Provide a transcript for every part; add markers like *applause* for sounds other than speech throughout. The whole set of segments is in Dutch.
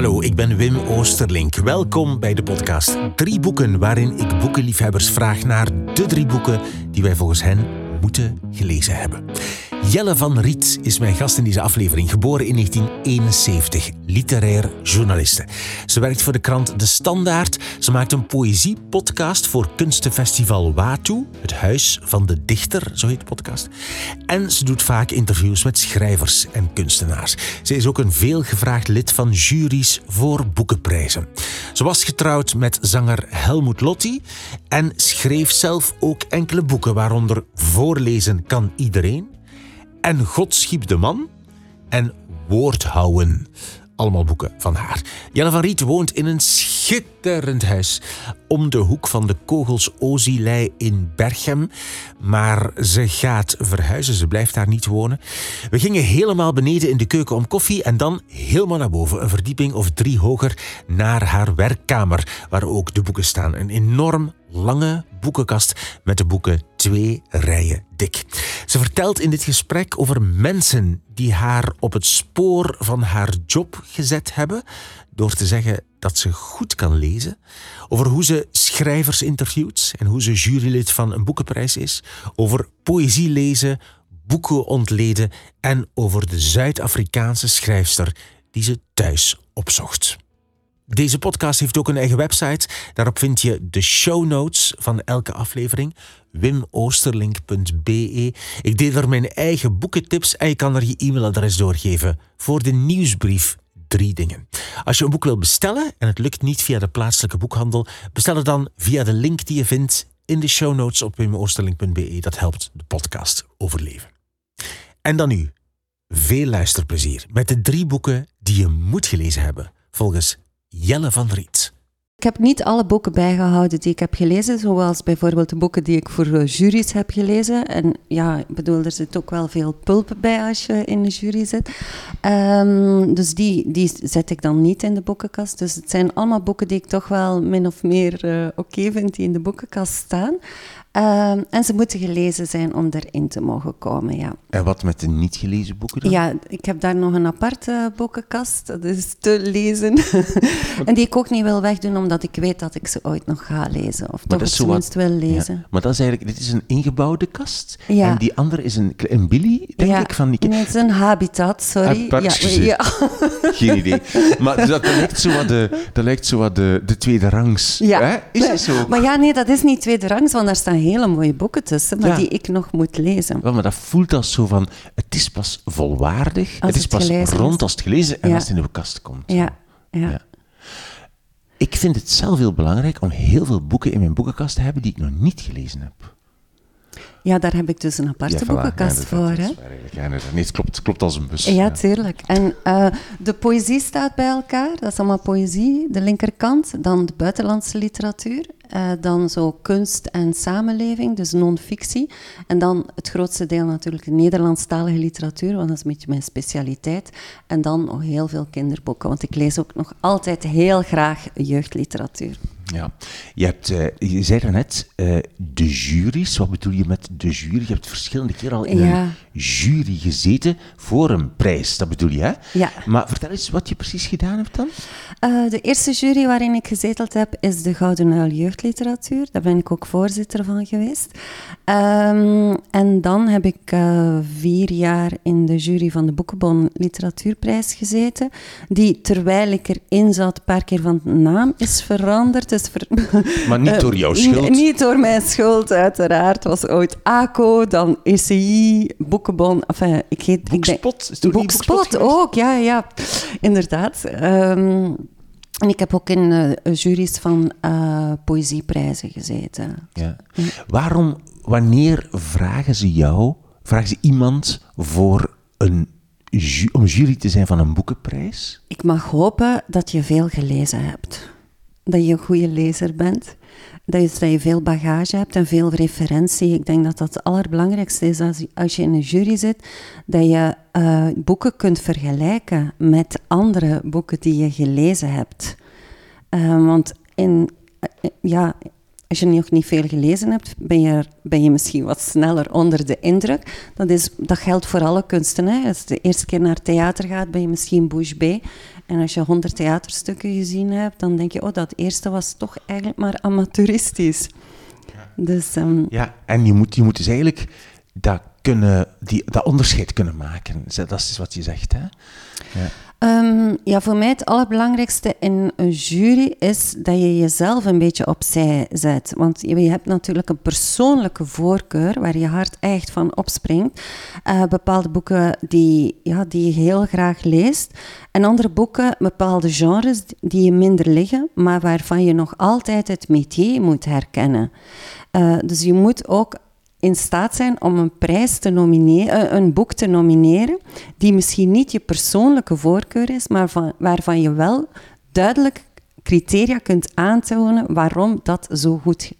Hallo, ik ben Wim Oosterlink. Welkom bij de podcast Drie Boeken, waarin ik boekenliefhebbers vraag naar de drie boeken die wij volgens hen moeten gelezen hebben. Jelle van Riet is mijn gast in deze aflevering, geboren in 1971, literair journaliste. Ze werkt voor de krant De Standaard. Ze maakt een poëziepodcast voor kunstenfestival Watu, het Huis van de Dichter, zo heet de podcast. En ze doet vaak interviews met schrijvers en kunstenaars. Ze is ook een veelgevraagd lid van juries voor boekenprijzen. Ze was getrouwd met zanger Helmut Lotti en schreef zelf ook enkele boeken, waaronder Voorlezen kan iedereen en God schiep de man en Woordhouden. Allemaal boeken van haar. Jelle van Riet woont in een schitterend huis om de hoek van de Kogels Ozilei in Berchem. Maar ze gaat verhuizen, ze blijft daar niet wonen. We gingen helemaal beneden in de keuken om koffie en dan helemaal naar boven, een verdieping of drie hoger, naar haar werkkamer, waar ook de boeken staan. Een enorm lange boekenkast met de boeken twee rijen dik. Ze vertelt in dit gesprek over mensen die haar op het spoor van haar job gezet hebben door te zeggen dat ze goed kan lezen, over hoe ze schrijvers interviewt en hoe ze jurylid van een boekenprijs is, over poëzie lezen, boeken ontleden en over de Zuid-Afrikaanse schrijfster die ze thuis opzocht. Deze podcast heeft ook een eigen website. Daarop vind je de show notes van elke aflevering. wimoosterlink.be. Ik deel er mijn eigen boekentips en je kan er je e-mailadres doorgeven voor de nieuwsbrief. Drie dingen. Als je een boek wil bestellen en het lukt niet via de plaatselijke boekhandel, bestel het dan via de link die je vindt in de show notes op wimoosterlink.be. Dat helpt de podcast overleven. En dan nu, veel luisterplezier met de drie boeken die je moet gelezen hebben volgens Jelle van Riet. Ik heb niet alle boeken bijgehouden die ik heb gelezen, zoals bijvoorbeeld de boeken die ik voor uh, juries heb gelezen. En ja, ik bedoel, er zit ook wel veel pulp bij als je in de jury zit. Um, dus die, die zet ik dan niet in de boekenkast. Dus het zijn allemaal boeken die ik toch wel min of meer uh, oké vind die in de boekenkast staan. Um, en ze moeten gelezen zijn om erin te mogen komen, ja. En wat met de niet gelezen boeken dan? Ja, ik heb daar nog een aparte boekenkast, dat is te lezen. *laughs* en die ik ook niet wil wegdoen, omdat ik weet dat ik ze ooit nog ga lezen. Of maar toch op minst wil lezen. Ja, maar dat is eigenlijk, dit is een ingebouwde kast. Ja. En die andere is een, een Billy, denk ja. ik. Van die... Nee, het is een habitat, sorry. Ah, ja, ja. *laughs* Geen idee. Maar dat, dat lijkt zo wat de, dat lijkt zo wat de, de tweede rangs. Ja. Hè? Is het zo? Maar ja, nee, dat is niet tweede rangs, want daar staan hele mooie boeken tussen, maar Ja. die ik nog moet lezen. Wel, maar dat voelt als zo van, het is pas volwaardig, het is pas rond is. als het gelezen en als het in de kast komt. Ja, ja. Ja. Ik vind het zelf heel belangrijk om heel veel boeken in mijn boekenkast te hebben die ik nog niet gelezen heb. Ja, daar heb ik dus een aparte Ja, voilà. boekenkast Ja, voor. Hè? Ja, nee, het klopt, het klopt als een bus. Ja, tuurlijk. En eh, de poëzie staat bij elkaar. Dat is allemaal poëzie, de linkerkant. Dan de buitenlandse literatuur. Eh, dan zo kunst en samenleving, dus non-fictie. En dan het grootste deel natuurlijk de Nederlandstalige literatuur, want dat is een beetje mijn specialiteit. En dan nog heel veel kinderboeken, want ik lees ook nog altijd heel graag jeugdliteratuur. Ja. Je, hebt, eh, je zei daarnet, eh de juries. Wat bedoel je met de jury? Je hebt verschillende keer al in Ja. een jury gezeten voor een prijs. Dat bedoel je, hè? Ja. Maar vertel eens wat je precies gedaan hebt dan. Eh, de eerste jury waarin ik gezeteld heb is de Gouden Uil Jeugdliteratuur. Daar ben ik ook voorzitter van geweest. Ehm, en dan heb ik vier jaar in de jury van de Boekenbon Literatuurprijs gezeten. Die, terwijl ik erin zat, een paar keer van naam is veranderd. Dus ver- *laughs* Maar niet Eh, door jouw n- schuld. Niet door mijn schuld, uiteraard. Het was ooit ACO, dan ECI, Boekenbon. Enfin, ik heet, ik denk- Boekspot? Niet Boekspot ook, ja, ja. Inderdaad. Ehm, en ik heb ook in eh, juries van eh, poëzieprijzen gezeten. Ja. Waarom, wanneer vragen ze jou, vragen ze iemand voor een, om jury te zijn van een boekenprijs? Ik mag hopen dat je veel gelezen hebt. Dat je een goede lezer bent. Dat je, dat je veel bagage hebt en veel referentie. Ik denk dat dat het allerbelangrijkste is als, je- als je in een jury zit. Dat je eh, boeken kunt vergelijken met andere boeken die je gelezen hebt. Eh, want in, eh, ja, als je nog niet veel gelezen hebt, ben je, ben je misschien wat sneller onder de indruk. Dat, is, dat geldt voor alle kunsten. Hè. Als je de eerste keer naar theater gaat, ben je misschien bouche bée. En als je honderd theaterstukken gezien hebt, dan denk je, oh, dat eerste was toch eigenlijk maar amateuristisch. Dus, ehm, Ja, en je moet, je moet dus eigenlijk dat, kunnen, die, dat onderscheid kunnen maken. Dat is wat je zegt, hè? Ja. Ehm, ja, voor mij het allerbelangrijkste in een jury is dat je jezelf een beetje opzij zet. Want je, hebt natuurlijk een persoonlijke voorkeur waar je hart echt van opspringt. Eh, bepaalde boeken die, ja, die je heel graag leest. En andere boeken, bepaalde genres die je minder liggen, maar waarvan je nog altijd het métier moet herkennen. Eh, dus je moet ook in staat zijn om een prijs te nomineren, eh, een boek te nomineren, die misschien niet je persoonlijke voorkeur is, maar van, waarvan je wel duidelijk criteria kunt aantonen waarom dat zo goed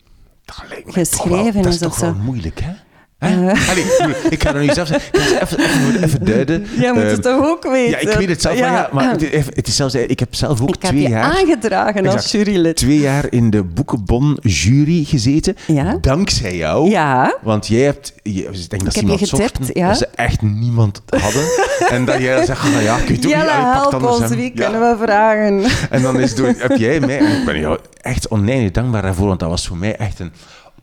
Dat Geschreven toch wel, dat is is toch of wel moeilijk, hè? Hè? Allee, ik ga er nu zelf zeggen. Ik ga even, even, even *laughs* duiden. Jij moet Ehm, het toch ook weten? Ja, ik weet het zelf wel, ja, maar het is, zelfs, ik heb zelf ook Ik heb je jaar... aangedragen als jurylid. Twee jaar in de Boekenbon jury gezeten. Ja. Dankzij jou. Ja. Want jij hebt... Je, ik denk dat ze heb je getipt, zochten, ja. dat ze echt niemand hadden. *laughs* en dat jij dan zegt, ah, ja, weet ook Jelle, niet, help ons, hem. wie Ja. kunnen we vragen? En dan is door, heb jij mij... En ik ben jou echt oneindig dankbaar daarvoor, want dat was voor mij echt een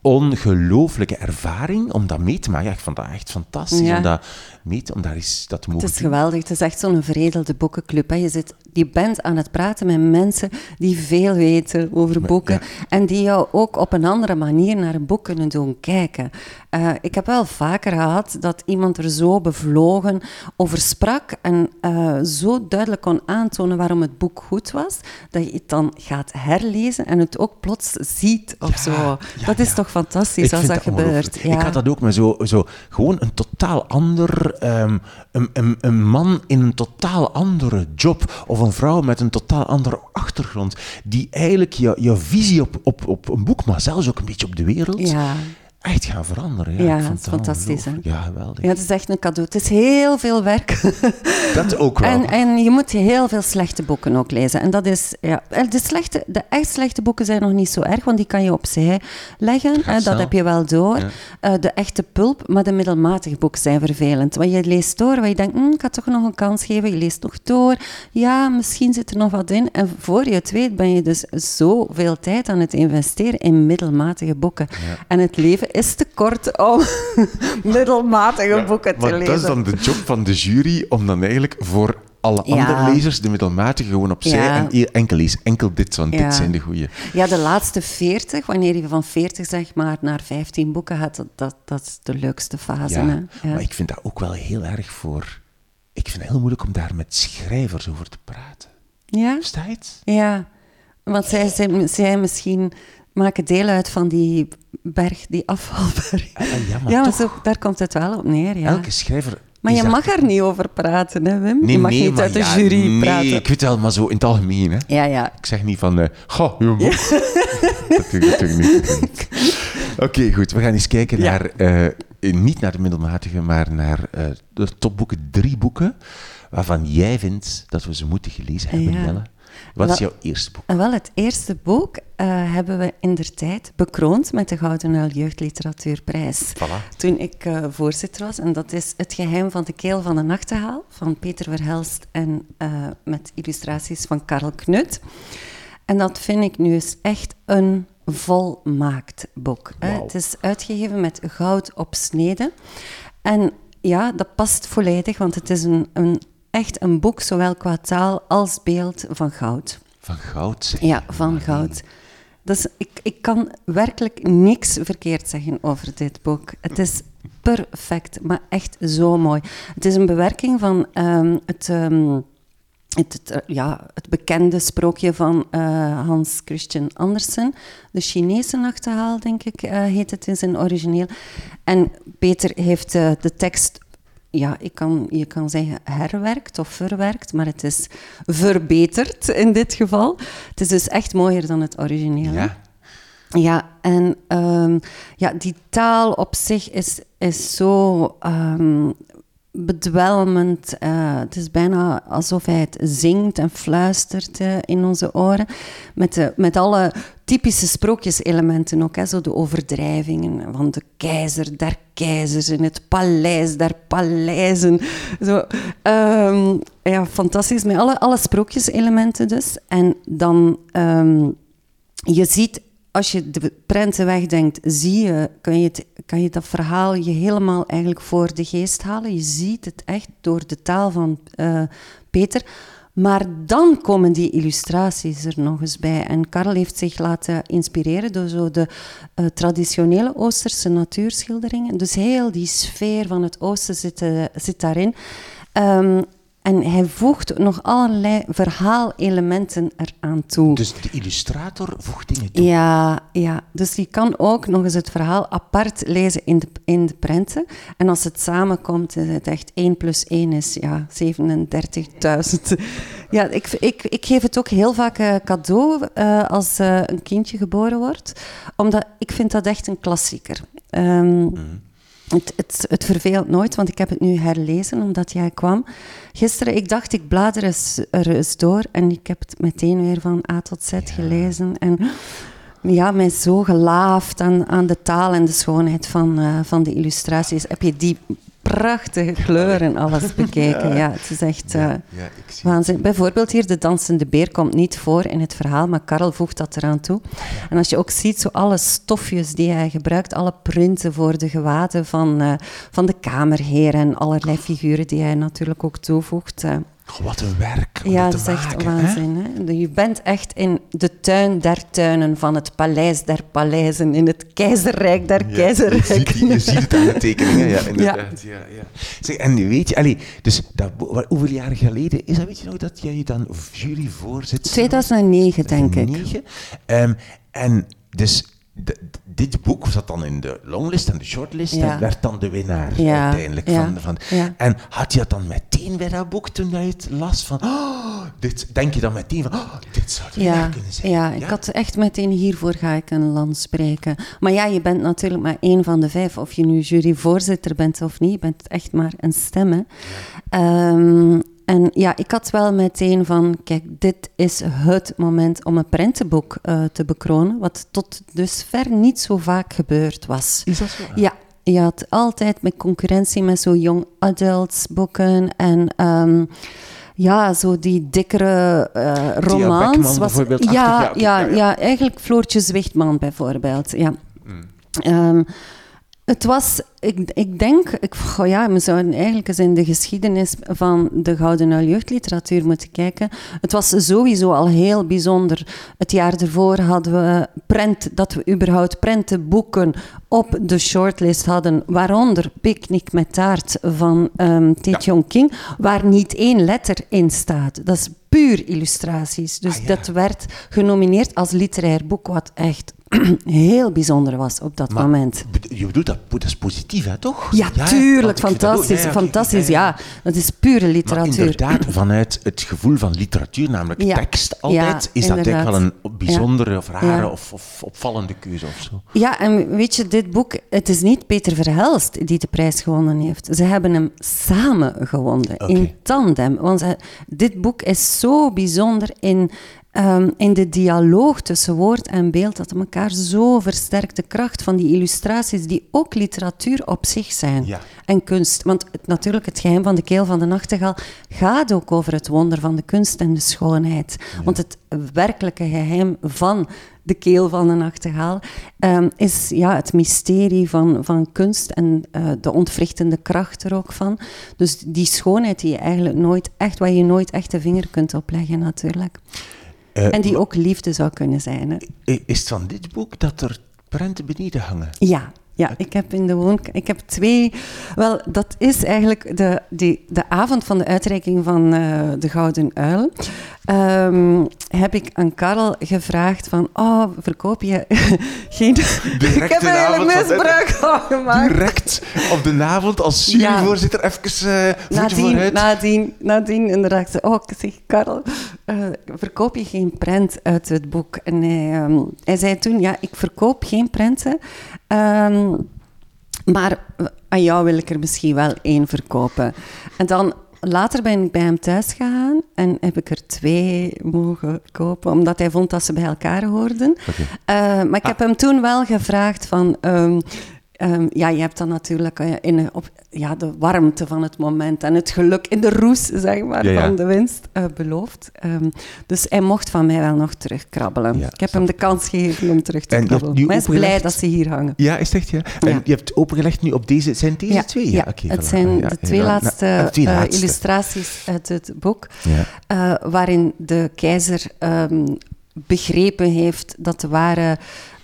ongelooflijke ervaring om dat mee te maken. Ja, ik vond dat echt fantastisch Ja. om dat te, om daar eens dat te mogen Het is doen. geweldig. Het is echt zo'n veredelde boekenclub. Hè. Je, zit, je bent aan het praten met mensen die veel weten over boeken. En die jou ook op een andere manier naar een boek kunnen doen kijken. Eh, ik heb wel vaker gehad dat iemand er zo bevlogen over sprak. En eh, zo duidelijk kon aantonen waarom het boek goed was. Dat je het dan gaat herlezen en het ook plots ziet of Ja, zo. ja, dat is toch fantastisch Ik als dat, gebeurt. Ja. Ik had dat ook met zo, zo gewoon een totaal ander, ehm, een, een, een man in een totaal andere job of een vrouw met een totaal andere achtergrond, die eigenlijk je visie op, op, op een boek, maar zelfs ook een beetje op de wereld, Ja. Echt gaan veranderen. Ja, Ja, is fantastisch, hè? Ja, geweldig. Ja, het is echt een cadeau. Het is heel veel werk. *laughs* Dat ook wel. En, en je moet heel veel slechte boeken ook lezen. En dat is, ja, en de, slechte, de echt slechte boeken zijn nog niet zo erg, want die kan je opzij leggen. hè, dat heb je wel door. Ja. Eh, de echte pulp, maar de middelmatige boeken zijn vervelend. Want je leest door, waar je denkt, hm, ik ga toch nog een kans geven. Je leest nog door. Ja, misschien zit er nog wat in. En voor je het weet ben je dus zoveel tijd aan het investeren in middelmatige boeken. En het leven is te kort om *laughs* middelmatige boeken te lezen. dat is dan de job van de jury, om dan eigenlijk voor alle Ja. andere lezers, de middelmatige, gewoon opzij Ja. en enkel lees, enkel dit, want dit zijn de goeie. Ja, de laatste 40, wanneer je van 40 zeg maar naar 15 boeken gaat, dat, dat, is de leukste fase. Hè? Ja. maar ik vind dat ook wel heel erg voor... Ik vind het heel moeilijk om daar met schrijvers over te praten. ja? Versta? Ja, want zij, zij, zij misschien maken deel uit van die berg, die afvalberg. Ah, ah, ja, maar ja, maar toch, zo, daar komt het wel op neer, ja. elke schrijver... maar je mag er niet over praten, hè, Wim? Nee, je mag nee, niet uit de ja, jury nee, praten. ik weet wel, maar zo in het algemeen, hè. Ja, ja. Ik zeg niet van, eh goh, uw *laughs* boek. dat doe ik natuurlijk niet. *laughs* Oké, goed. We gaan eens kijken Ja. naar, eh, niet naar de middelmatige, maar naar eh, de topboeken. Drie boeken waarvan jij vindt dat we ze moeten gelezen hebben, Ja. Jelle. Wat is Wel- jouw eerste boek? Wel, het eerste boek eh, hebben we in der tijd bekroond met de Gouden Uil Jeugdliteratuurprijs. Voilà. Toen ik eh, voorzitter was. En dat is Het Geheim van de Keel van de Nachtegaal van Peter Verhelst en eh, met illustraties van Karel Knut. En dat vind ik nu eens echt een volmaakt boek. hè. Het is uitgegeven met goud op snede. En ja, dat past volledig, want het is een, een, echt een boek, zowel qua taal als beeld, van goud. Van goud, zeg. Ja, van goud. Dus ik, ik kan werkelijk niks verkeerd zeggen over dit boek. Het is perfect, maar echt zo mooi. Het is een bewerking van ehm, het, ehm, het, het, eh, ja, het bekende sprookje van eh, Hans Christian Andersen. De Chinese nachtegaal, denk ik, eh, heet het in zijn origineel. En Peter heeft de tekst ja, ik kan, je kan zeggen herwerkt of verwerkt, maar het is verbeterd in dit geval. Het is dus echt mooier dan het origineel. Ja. Ja, en ehm, ja, die taal op zich is, is zo ehm, bedwelmend. Uh, het is bijna alsof hij het zingt en fluistert uh, in onze oren. Met, de, met alle typische sprookjeselementen ook. Hè, zo de overdrijvingen van de keizer der keizers in het paleis der paleizen. Zo, um, ja, fantastisch. Met alle, alle sprookjeselementen dus. En dan... Um, je ziet als je de prenten wegdenkt, zie je, kan je, het, kan je dat verhaal je helemaal eigenlijk voor de geest halen. Je ziet het echt door de taal van uh, Peter. Maar dan komen die illustraties er nog eens bij. En Karel heeft zich laten inspireren door zo de uh, traditionele Oosterse natuurschilderingen. Dus heel die sfeer van het Oosten zit, uh, zit daarin. Um, en hij voegt nog allerlei verhaalelementen eraan toe. Dus de illustrator voegt dingen toe? Ja, ja. dus die kan ook nog eens het verhaal apart lezen in de, in de prenten. En als het samenkomt, is het echt 1 plus 1 is ja, 37.000. Ja, ik, ik, ik geef het ook heel vaak uh, cadeau uh, als uh, een kindje geboren wordt. Omdat ik vind dat echt een klassieker. Um, mm. Het, het, het, verveelt nooit, want ik heb het nu herlezen omdat jij kwam. Gisteren, ik dacht, ik blader eens, er eens door en ik heb het meteen weer van A tot Z gelezen. En ja, mij zo gelaafd aan, aan de taal en de schoonheid van, uh, van de illustraties. Heb je die prachtige kleuren alles *laughs* bekeken. Ja, het is echt uh, ja, waanzin. Bijvoorbeeld hier, de dansende beer komt niet voor in het verhaal, maar Karel voegt dat eraan toe. En als je ook ziet, zo alle stofjes die hij gebruikt, alle printen voor de gewaden van, uh, van de kamerheer en allerlei figuren die hij natuurlijk ook toevoegt. Uh, wat een werk. ja, dat is echt waanzin. Hè? Je bent echt in de tuin der tuinen van het paleis der paleizen, in het keizerrijk der ja, keizerrijken. Je, ziet, het aan de tekeningen, ja, *laughs* inderdaad. Ja. Ja, ja. Zeg, en weet je, allee, dus dat, hoeveel jaar geleden is dat, weet je nog, dat jij dan juryvoorzitter 2009, denk ik. 2009. Um, en dus dit boek zat dan in de longlist en de shortlist en werd dan de winnaar uiteindelijk. Van, van, En had je dat dan meteen bij dat boek toen je het las van, oh, dit, denk je dan meteen van, oh, dit zou de winnaar kunnen zijn? Ja, ik had echt meteen hiervoor ga ik een land spreken. Maar ja, je bent natuurlijk maar één van de vijf, of je nu juryvoorzitter bent of niet, je bent echt maar een stem. Um, en ja, ik had wel meteen van, kijk, dit is het moment om een prentenboek uh, te bekronen, wat tot dusver niet zo vaak gebeurd was. Is dat zo? Ja, je had altijd met concurrentie met zo young adults boeken en... Um, ja, zo die dikkere uh, romans. Was, ja, ja, ja, ja, eigenlijk Floortje Zwichtman bijvoorbeeld. Ja. Mm. Um, het was, ik, ik denk, ik, ja, we zouden eigenlijk eens in de geschiedenis van de Gouden Uil jeugdliteratuur moeten kijken. Het was sowieso al heel bijzonder. Het jaar ervoor hadden we prent, dat we überhaupt prentenboeken op de shortlist hadden, waaronder Picnic met taart van um, King, waar niet één letter in staat. Dat is puur illustraties. Dus ah, dat werd genomineerd als literair boek, wat echt *clears throat* heel bijzonder was op dat moment. Je bedoelt dat, dat is positief, hè, toch? Ja, tuurlijk. Fantastisch. Fantastisch, ja, Dat is pure literatuur. Maar inderdaad, *clears throat* vanuit het gevoel van literatuur, namelijk tekst altijd, is dat echt wel een bijzondere of rare of, of, opvallende keuze of zo. Ja, en weet je, dit boek, het is niet Peter Verhelst die de prijs gewonnen heeft. Ze hebben hem samen gewonnen, in tandem. Want dit boek is zo bijzonder in um, in de dialoog tussen woord en beeld, dat elkaar zo versterkt. De kracht van die illustraties, die ook literatuur op zich zijn. En kunst. Want het, natuurlijk, het geheim van de keel van de nachtegaal gaat ook over het wonder van de kunst en de schoonheid. Want het werkelijke geheim van de keel van de nachtegaal, um, is ja, het mysterie van, van kunst en uh, de ontwrichtende kracht er ook van. Dus die schoonheid die je eigenlijk nooit echt, waar je nooit echt de vinger kunt opleggen natuurlijk. Uh, en die ook liefde zou kunnen zijn. Hè? Is het van dit boek dat er prenten beneden hangen? Ja, ja, ik heb in de woonkamer... Ik heb twee... Wel, dat is eigenlijk de, die, de avond van de uitreiking van uh, de Gouden Uil. Um, heb ik aan Karel gevraagd van... Oh, verkoop je *laughs* geen... Direct *laughs* ik heb eigenlijk misbruik van gemaakt. Direct op de avond als juryvoorzitter ja. even uh, nadien, vooruit. Nadien, nadien inderdaad. Oh, ik zeg, Karel, uh, verkoop je geen prent uit het boek? En hij, um, hij zei toen, ja, ik verkoop geen prenten. Um, Maar aan jou wil ik er misschien wel één verkopen. En dan later ben ik bij hem thuis gegaan en heb ik er twee mogen kopen, omdat hij vond dat ze bij elkaar hoorden. Eh, maar ik heb hem toen wel gevraagd van... ehm, ehm, ja, je hebt dan natuurlijk eh, in, op, ja, de warmte van het moment en het geluk in de roes, zeg maar, Ja, ja. van de winst eh, beloofd. Ehm, dus hij mocht van mij wel nog terugkrabbelen. Ja, ik heb hem de kans gegeven om terug te En krabbelen. Maar hij is blij dat ze hier hangen. Ja, is echt, ja? En je hebt opengelegd nu op deze... Zijn deze twee? ja, het voilà. zijn de twee laatste, Nou, twee illustraties uit het boek, Ja. eh, waarin de keizer ehm, begrepen heeft dat de ware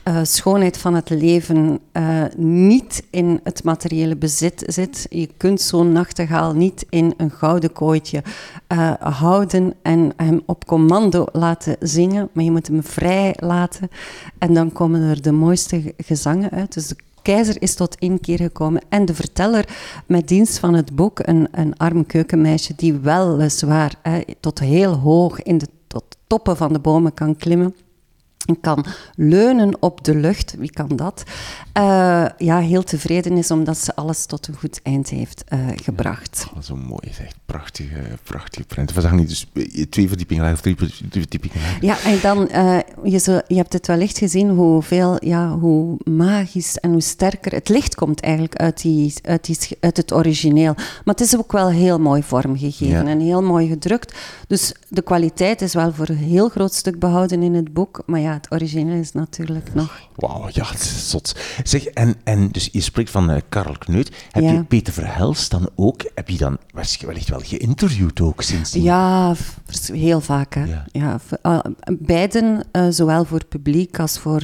eh, schoonheid van het leven eh, niet in het materiële bezit zit. Je kunt zo'n nachtegaal niet in een gouden kooitje eh, houden en hem op commando laten zingen, maar je moet hem vrij laten en dan komen er de mooiste ge- gezangen uit. Dus de keizer is tot inkeer gekomen. En de verteller met dienst van het boek, een, een arm keukenmeisje die weliswaar hè, tot heel hoog in de tot toppen van de bomen kan klimmen. En kan leunen op de lucht, wie kan dat? Eh, ja, heel tevreden is omdat ze alles tot een goed eind heeft eh, gebracht. Oh, zo mooi, is echt prachtige, prachtige prent. We zagen niet dus eh, twee verdiepingen lager, drie drie verdiepingen lager. Ja, en dan, eh, je, zo, je hebt het wellicht gezien hoeveel, ja, hoe magisch en hoe sterker het licht komt eigenlijk uit, die, uit, die, uit het origineel. Maar het is ook wel heel mooi vormgegeven Ja. en heel mooi gedrukt. Dus de kwaliteit is wel voor een heel groot stuk behouden in het boek. Maar ja, het origineel is natuurlijk nog... Wauw, ja, het is zot. Zeg, en, en dus je spreekt van eh, Karel Kneut. Heb Ja. je Peter Verhelst dan ook, heb je dan wellicht wel geïnterviewd ook sindsdien? Ja, heel vaak. Hè. Ja. Ja. eh, beiden, eh, zowel voor het publiek als voor,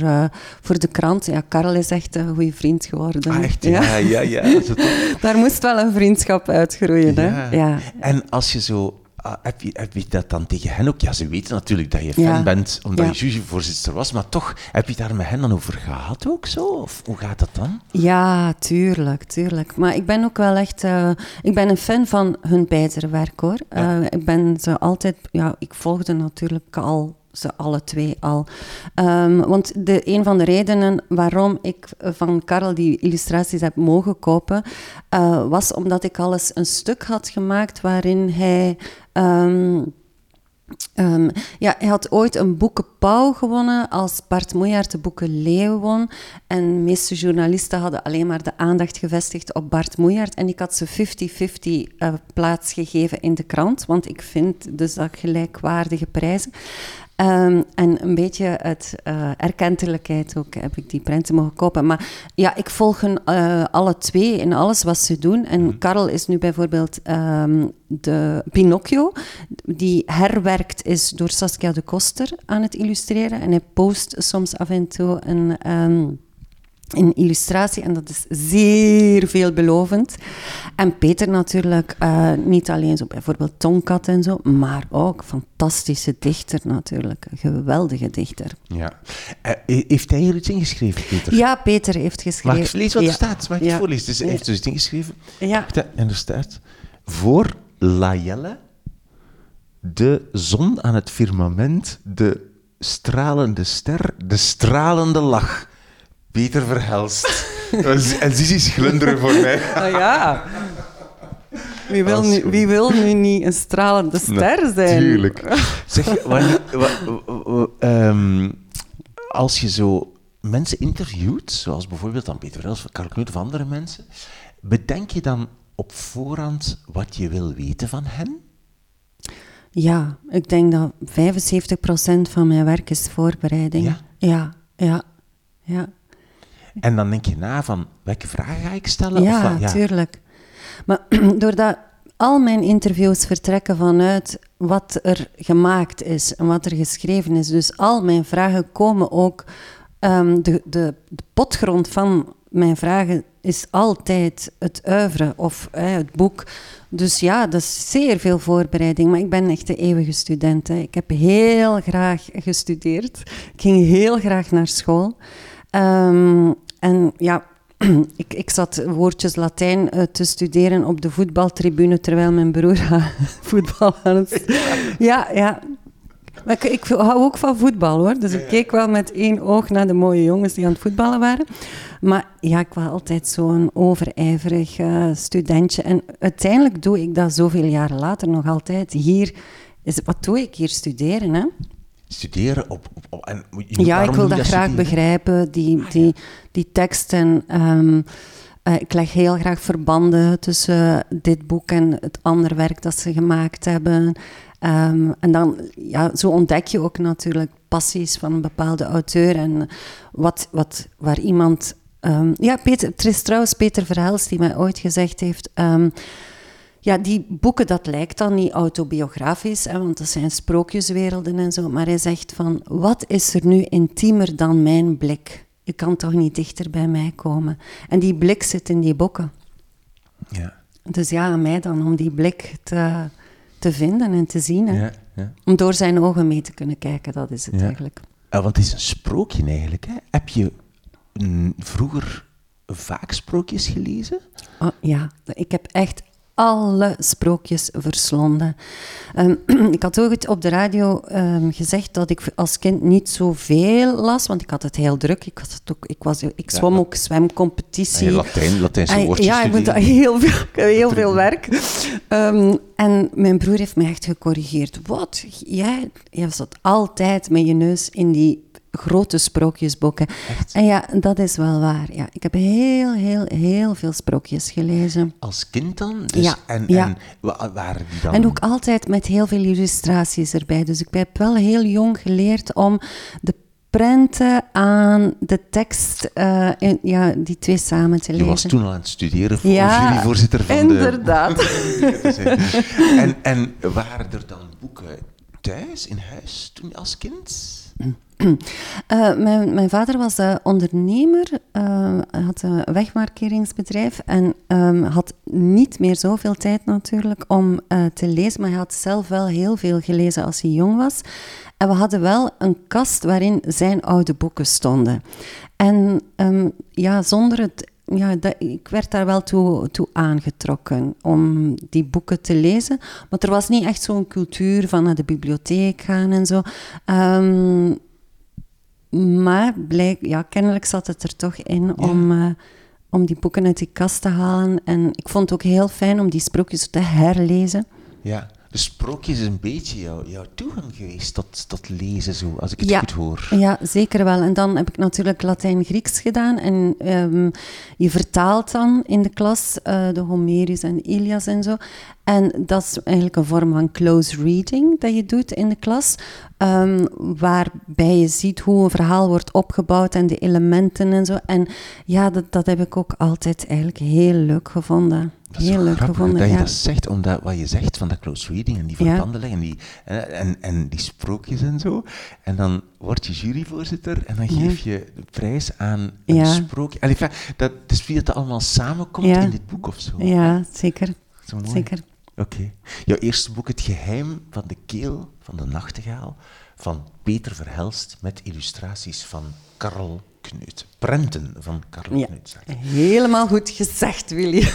voor de krant. Ja, Karel is echt een goede vriend geworden. Ah, echt? Ja, ja, ja. het. *laughs* Daar moest wel een vriendschap uitgroeien. Ja. Hè? Ja. En als je zo... ah, heb, je, heb je dat dan tegen hen ook? Ja, ze weten natuurlijk dat je fan Ja. bent, omdat Ja. je juryvoorzitter was, maar toch, heb je daar met hen dan over gehad ook zo? Of hoe gaat dat dan? ja, tuurlijk, tuurlijk. Maar ik ben ook wel echt... eh, ik ben een fan van hun beider werk, hoor. Eh, ik ben ze altijd... Ja, ik volgde natuurlijk al ze alle twee al. Ehm, want de, een van de redenen waarom ik van Karel die illustraties heb mogen kopen, eh, was omdat ik al eens een stuk had gemaakt waarin hij... ehm, Ehm, ja, hij had ooit een boeken Pauw gewonnen als Bart Moejaert de boeken Leeuw won. En de meeste journalisten hadden alleen maar de aandacht gevestigd op Bart Moejaert. En ik had ze 50-50 eh, plaats gegeven in de krant, want ik vind dus dat gelijkwaardige prijzen. Ehm, en een beetje uit eh erkentelijkheid ook heb ik die prenten mogen kopen. Maar ja, ik volg hen eh, alle twee in alles wat ze doen. En Karel is nu bijvoorbeeld ehm, de Pinocchio, die herwerkt is door Saskia de Koster aan het illustreren. En hij post soms af en toe een... ehm, een illustratie en dat is zeer veelbelovend. En Peter natuurlijk, eh, niet alleen zo bijvoorbeeld Tonkat en zo, maar ook fantastische dichter natuurlijk. Een geweldige dichter. Ja. Eh, heeft hij hier iets ingeschreven, Peter? Ja, Peter heeft geschreven. Mag ik lezen wat er Ja. staat? Mag ik Ja. het voorlezen? Dus hij heeft dus iets ingeschreven. Ja. En er staat... Voor Layelle, de zon aan het firmament, de stralende ster, de stralende lach. Peter Verhelst. *laughs* en Zizi glunderen voor mij. Ah, ja. Wie wil, nu, wie wil nu niet een stralende ster zijn? Tuurlijk. *laughs* Zeg, wanneer, ehm, als je zo mensen interviewt, zoals bijvoorbeeld dan Peter Verhelst of Karel Knut of andere mensen, bedenk je dan op voorhand wat je wil weten van hen? Ja, ik denk dat 75% van mijn werk is voorbereiding. Ja? Ja, ja, ja. En dan denk je na van, welke vragen ga ik stellen? Ja, of wat? tuurlijk. Maar *clears throat* doordat al mijn interviews vertrekken vanuit wat er gemaakt is en wat er geschreven is, dus al mijn vragen komen ook, ehm, de, de, de potgrond van mijn vragen is altijd het oeuvre of eh, het boek. Dus ja, dat is zeer veel voorbereiding. Maar ik ben echt de eeuwige student. Hè. Ik heb heel graag gestudeerd. Ik ging heel graag naar school. Ehm, en ja, *clears throat* ik, ik zat woordjes Latijn eh, te studeren op de voetbaltribune terwijl mijn broer voetbal *laughs* aan het... Ja, ja. Maar ik, ik hou ook van voetbal hoor. Dus ik keek wel met één oog naar de mooie jongens die aan het voetballen waren. Maar ja, ik was altijd zo'n overijverig uh, studentje. En uiteindelijk doe ik dat zoveel jaren later nog altijd. Hier, is, wat doe ik hier? Studeren, hè? Studeren op... op, en, ja, ik wil dat, graag begrijpen, die, ah, die, die teksten. Um, ik leg heel graag verbanden tussen dit boek en het andere werk dat ze gemaakt hebben. Um, en dan, ja, zo ontdek je ook natuurlijk passies van een bepaalde auteur en wat, wat, waar iemand Um, ja, Peter, het is trouwens Peter Verhels die mij ooit gezegd heeft... Um, ja, die boeken, dat lijkt dan niet autobiografisch, hè, want dat zijn sprookjeswerelden en zo. Maar hij zegt van, wat is er nu intiemer dan mijn blik? Je kan toch niet dichter bij mij komen? En die blik zit in die boeken. Ja. Dus ja, aan mij dan om die blik te, te vinden en te zien. Hè. Ja, ja. Om door zijn ogen mee te kunnen kijken, dat is het eigenlijk. Ja, want het is een sprookje eigenlijk. Hè? Heb je vroeger vaak sprookjes gelezen? Oh, ja, ik heb echt alle sprookjes verslonden. Um, *clears throat* ik had ook op de radio um, gezegd dat ik als kind niet zoveel las, want ik had het heel druk. Ik, had het ook, ik, was, ik zwom ook zwemcompetitie. En Latijn, Latijnse woordjes Ja, ik moet heel veel, heel veel werk. Um, en mijn broer heeft mij echt gecorrigeerd. Wat? Jij, jij zat altijd met je neus in die grote sprookjesboeken. En ja, dat is wel waar. Ja. Ik heb heel, heel, heel veel sprookjes gelezen. Als kind dan? Dus, ja. En, en waren die dan? En ook altijd met heel veel illustraties erbij. Dus ik heb wel heel jong geleerd om de prenten aan de tekst, uh, ja, die twee samen te lezen. Je was toen al aan het studeren voor ja, juryvoorzitter van inderdaad. *laughs* de... en, en waren er dan boeken thuis, in huis, toen als kind? Uh, *clears throat* mijn, mijn, vader was uh, ondernemer, uh, had een wegmarkeringsbedrijf en um, had niet meer zoveel tijd natuurlijk om te lezen, maar hij had zelf wel heel veel gelezen als hij jong was. En we hadden wel een kast waarin zijn oude boeken stonden. En um, ja, zonder het ja, dat, ik werd daar wel toe, toe aangetrokken om die boeken te lezen. Maar er was niet echt zo'n cultuur van naar de bibliotheek gaan en zo. Um, maar blijk, ja, kennelijk zat het er toch in om, uh, om die boeken uit die kast te halen. En ik vond het ook heel fijn om die sprookjes te herlezen. Ja, de sprookjes is een beetje jouw, jouw toegang geweest tot, tot lezen, zo, als ik het goed hoor. Ja, zeker wel. En dan heb ik natuurlijk Latijn-Grieks gedaan. En um, je vertaalt dan in de klas uh, de Homerius en Ilias en zo. En dat is eigenlijk een vorm van close reading dat je doet in de klas, um, waarbij je ziet hoe een verhaal wordt opgebouwd en de elementen en zo. En ja, dat, dat heb ik ook altijd eigenlijk heel leuk gevonden. Heel leuk gevonden. Dat je dat zegt, omdat wat je zegt van dat close reading en die verbanden en die, en, en die sprookjes en zo. En dan word je juryvoorzitter en dan geef je de prijs aan een sprookje. Allee, dat, is wie het allemaal samenkomt in dit boek of zo. Ja, zeker. Zeker. Oké. Jouw eerste boek, Het geheim van de keel van de nachtegaal, van Peter Verhelst, met illustraties van Karl Knut. Prenten van Karl ja, Knut. Helemaal goed gezegd, Willy. *laughs*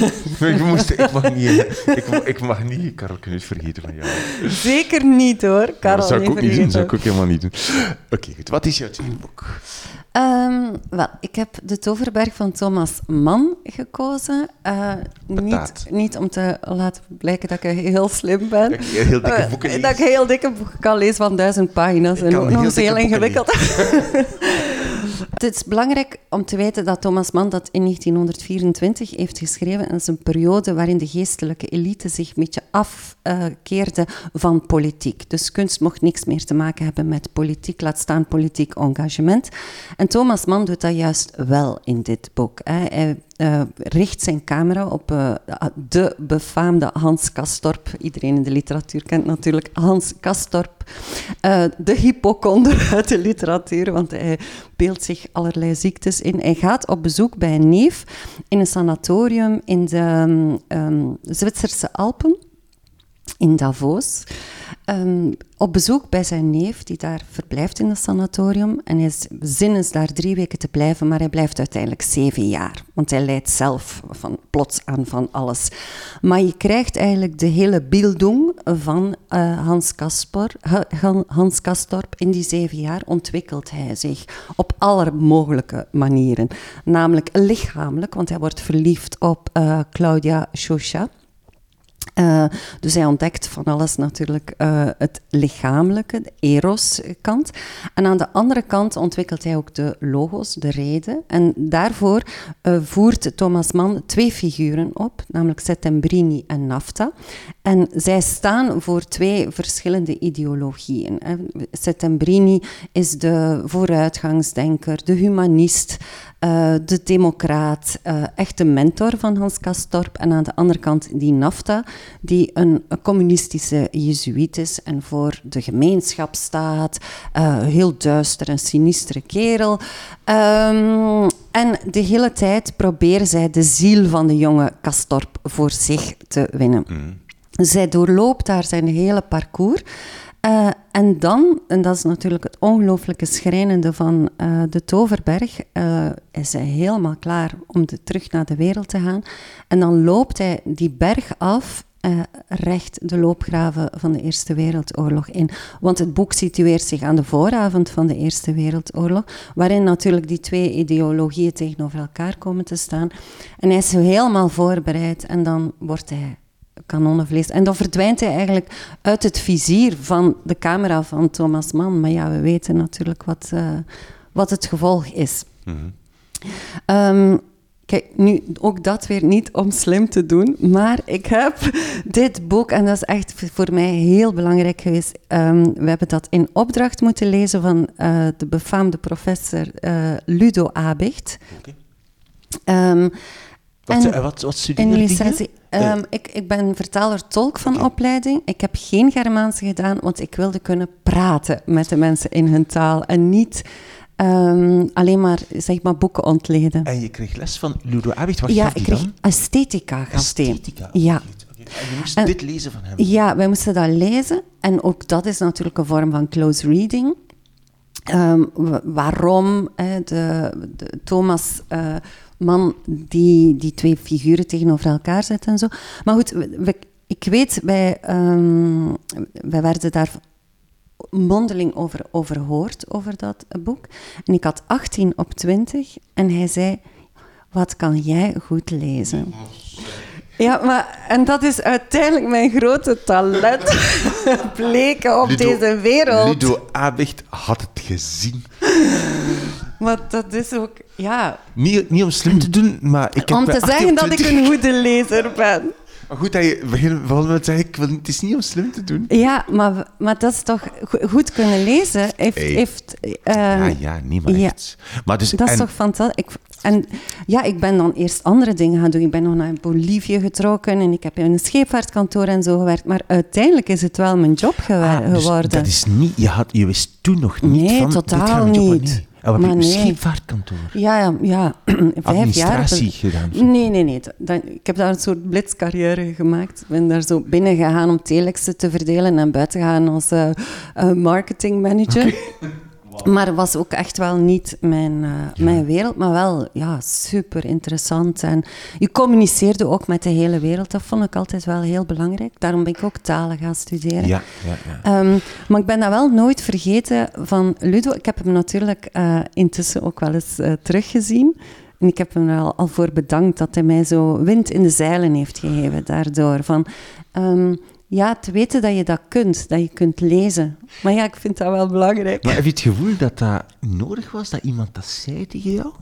ik, moest, ik, mag niet, ik, ik, mag niet Karl Knut vergeten van jou. Zeker niet hoor, Karl. dat zou ik ook niet doen, zou ik ook helemaal niet doen. Oké, goed. Wat is jouw tweede boek? Um, wel, ik heb De Toverberg van Thomas Mann gekozen. Uh, niet, niet om te laten blijken dat ik heel slim ben. Dat ik heel dikke eh, boeken. Dat ik heel dikke boeken kan lezen van duizend pagina's. Ik en ook nog heel ingewikkeld. *laughs* Het is belangrijk om te weten dat Thomas Mann dat in 1924 heeft geschreven. Dat is een periode waarin de geestelijke elite zich een beetje afkeerde van politiek. Dus kunst mocht niks meer te maken hebben met politiek, laat staan politiek engagement. En Thomas Mann doet dat juist wel in dit boek. Hij uh, richt zijn camera op uh, de befaamde Hans Kastorp. Iedereen in de literatuur kent natuurlijk Hans Kastorp. Uh, de hypochonder uit de literatuur, want hij beeldt zich allerlei ziektes in. Hij gaat op bezoek bij een neef in een sanatorium in de um, Zwitserse Alpen, in Davos. Um, op bezoek bij zijn neef, die daar verblijft in het sanatorium. En hij is daar drie weken te blijven, maar hij blijft uiteindelijk zeven jaar. Want hij lijdt zelf van, plots aan van alles. Maar je krijgt eigenlijk de hele bildung van uh, Hans, Kaspor, Hans Kastorp, in die zeven jaar ontwikkelt hij zich op alle mogelijke manieren. Namelijk lichamelijk, want hij wordt verliefd op uh, Claudia Shosha. Uh, dus hij ontdekt van alles natuurlijk uh, het lichamelijke, de eros-kant. En aan de andere kant ontwikkelt hij ook de logos, de reden. En daarvoor uh, voert Thomas Mann twee figuren op, namelijk Settembrini en Nafta. En zij staan voor twee verschillende ideologieën. Settembrini is de vooruitgangsdenker, de humanist, uh, de democraat, uh, echt de mentor van Hans Kastorp. En aan de andere kant die Nafta, die een, een communistische jezuïet is en voor de gemeenschap staat. Uh, heel duister en sinistere kerel. Um, en de hele tijd proberen zij de ziel van de jonge Kastorp voor zich te winnen. Mm. Zij doorloopt daar zijn hele parcours. Uh, en dan, en dat is natuurlijk het ongelooflijke schrijnende van uh, de Toverberg, uh, is hij helemaal klaar om de, terug naar de wereld te gaan. En dan loopt hij die berg af, recht de loopgraven van de Eerste Wereldoorlog in. Want het boek situeert zich aan de vooravond van de Eerste Wereldoorlog, waarin natuurlijk die twee ideologieën tegenover elkaar komen te staan. En hij is helemaal voorbereid en dan wordt hij kanonnenvlees. En dan verdwijnt hij eigenlijk uit het vizier van de camera van Thomas Mann. Maar ja, we weten natuurlijk wat, uh, wat het gevolg is. Mm -hmm. um, kijk, nu ook dat weer niet om slim te doen, maar ik heb dit boek, en dat is echt voor mij heel belangrijk geweest. Um, we hebben dat in opdracht moeten lezen van uh, de befaamde professor uh, Ludo Abicht. Okay. Um, wat, en, wat, wat studeer je? Um, ik, ik ben vertaler-tolk van okay. opleiding. Ik heb geen Germaanse gedaan, want ik wilde kunnen praten met de mensen in hun taal en niet um, alleen maar, zeg maar boeken ontleden. En je kreeg les van Ludo Abicht, wat ja, ik kreeg dan? esthetica. Esthetica? Ja. En je moest en, dit lezen van hem? Ja, wij moesten dat lezen. En ook dat is natuurlijk een vorm van close reading. Um, waarom hè, de, de Thomas... Uh, man die die twee figuren tegenover elkaar zet en zo. Maar goed, we, ik weet, wij, um, wij werden daar mondeling over overhoord, over dat boek. En ik had 18 op 20 en hij zei, wat kan jij goed lezen? Ja, maar en dat is uiteindelijk mijn grote talent *laughs* bleken op deze wereld. Ludo Abicht had het gezien. Maar dat is ook, ja... Niet, niet om slim te doen, maar ik heb Om te zeggen dat ik een goede lezer ben. Maar goed dat je begint met zeggen, ik wil, het is niet om slim te doen. Ja, maar, maar dat is toch goed kunnen lezen. Heeft, Hey. heeft, uh, Ja, ja, niet maar ja. Maar dus, Dat is en- toch fantastisch. Ik, en ja, ik ben dan eerst andere dingen gaan doen. Ik ben nog naar Bolivie getrokken en ik heb in een scheepvaartkantoor en zo gewerkt. Maar uiteindelijk is het wel mijn job Ah, dus geworden. dat is niet, je, had, je wist toen nog niet Nee, van... dit totaal worden. niet. En wat heb je scheepvaartkantoor? Ja, ja, ja. *clears throat* vijf jaar. Administratie gedaan. Nee, nee, nee. Dat- ik heb daar een soort blitzcarrière gemaakt. Ik ben daar zo binnen gegaan om telexen te verdelen en buiten gegaan als eh eh, marketingmanager. *laughs* Maar het was ook echt wel niet mijn, eh, mijn wereld, maar wel ja, super interessant. En je communiceerde ook met de hele wereld. Dat vond ik altijd wel heel belangrijk. Daarom ben ik ook talen gaan studeren. Ja, ja, ja. Ehm, maar ik ben dat wel nooit vergeten van Ludo. Ik heb hem natuurlijk eh, intussen ook wel eens eh, teruggezien. En ik heb hem er al, al voor bedankt dat hij mij zo wind in de zeilen heeft gegeven daardoor. Van, ehm, ja, te weten dat je dat kunt, dat je kunt lezen. Maar ja, ik vind dat wel belangrijk. Maar heb je het gevoel dat dat nodig was, dat iemand dat zei tegen jou?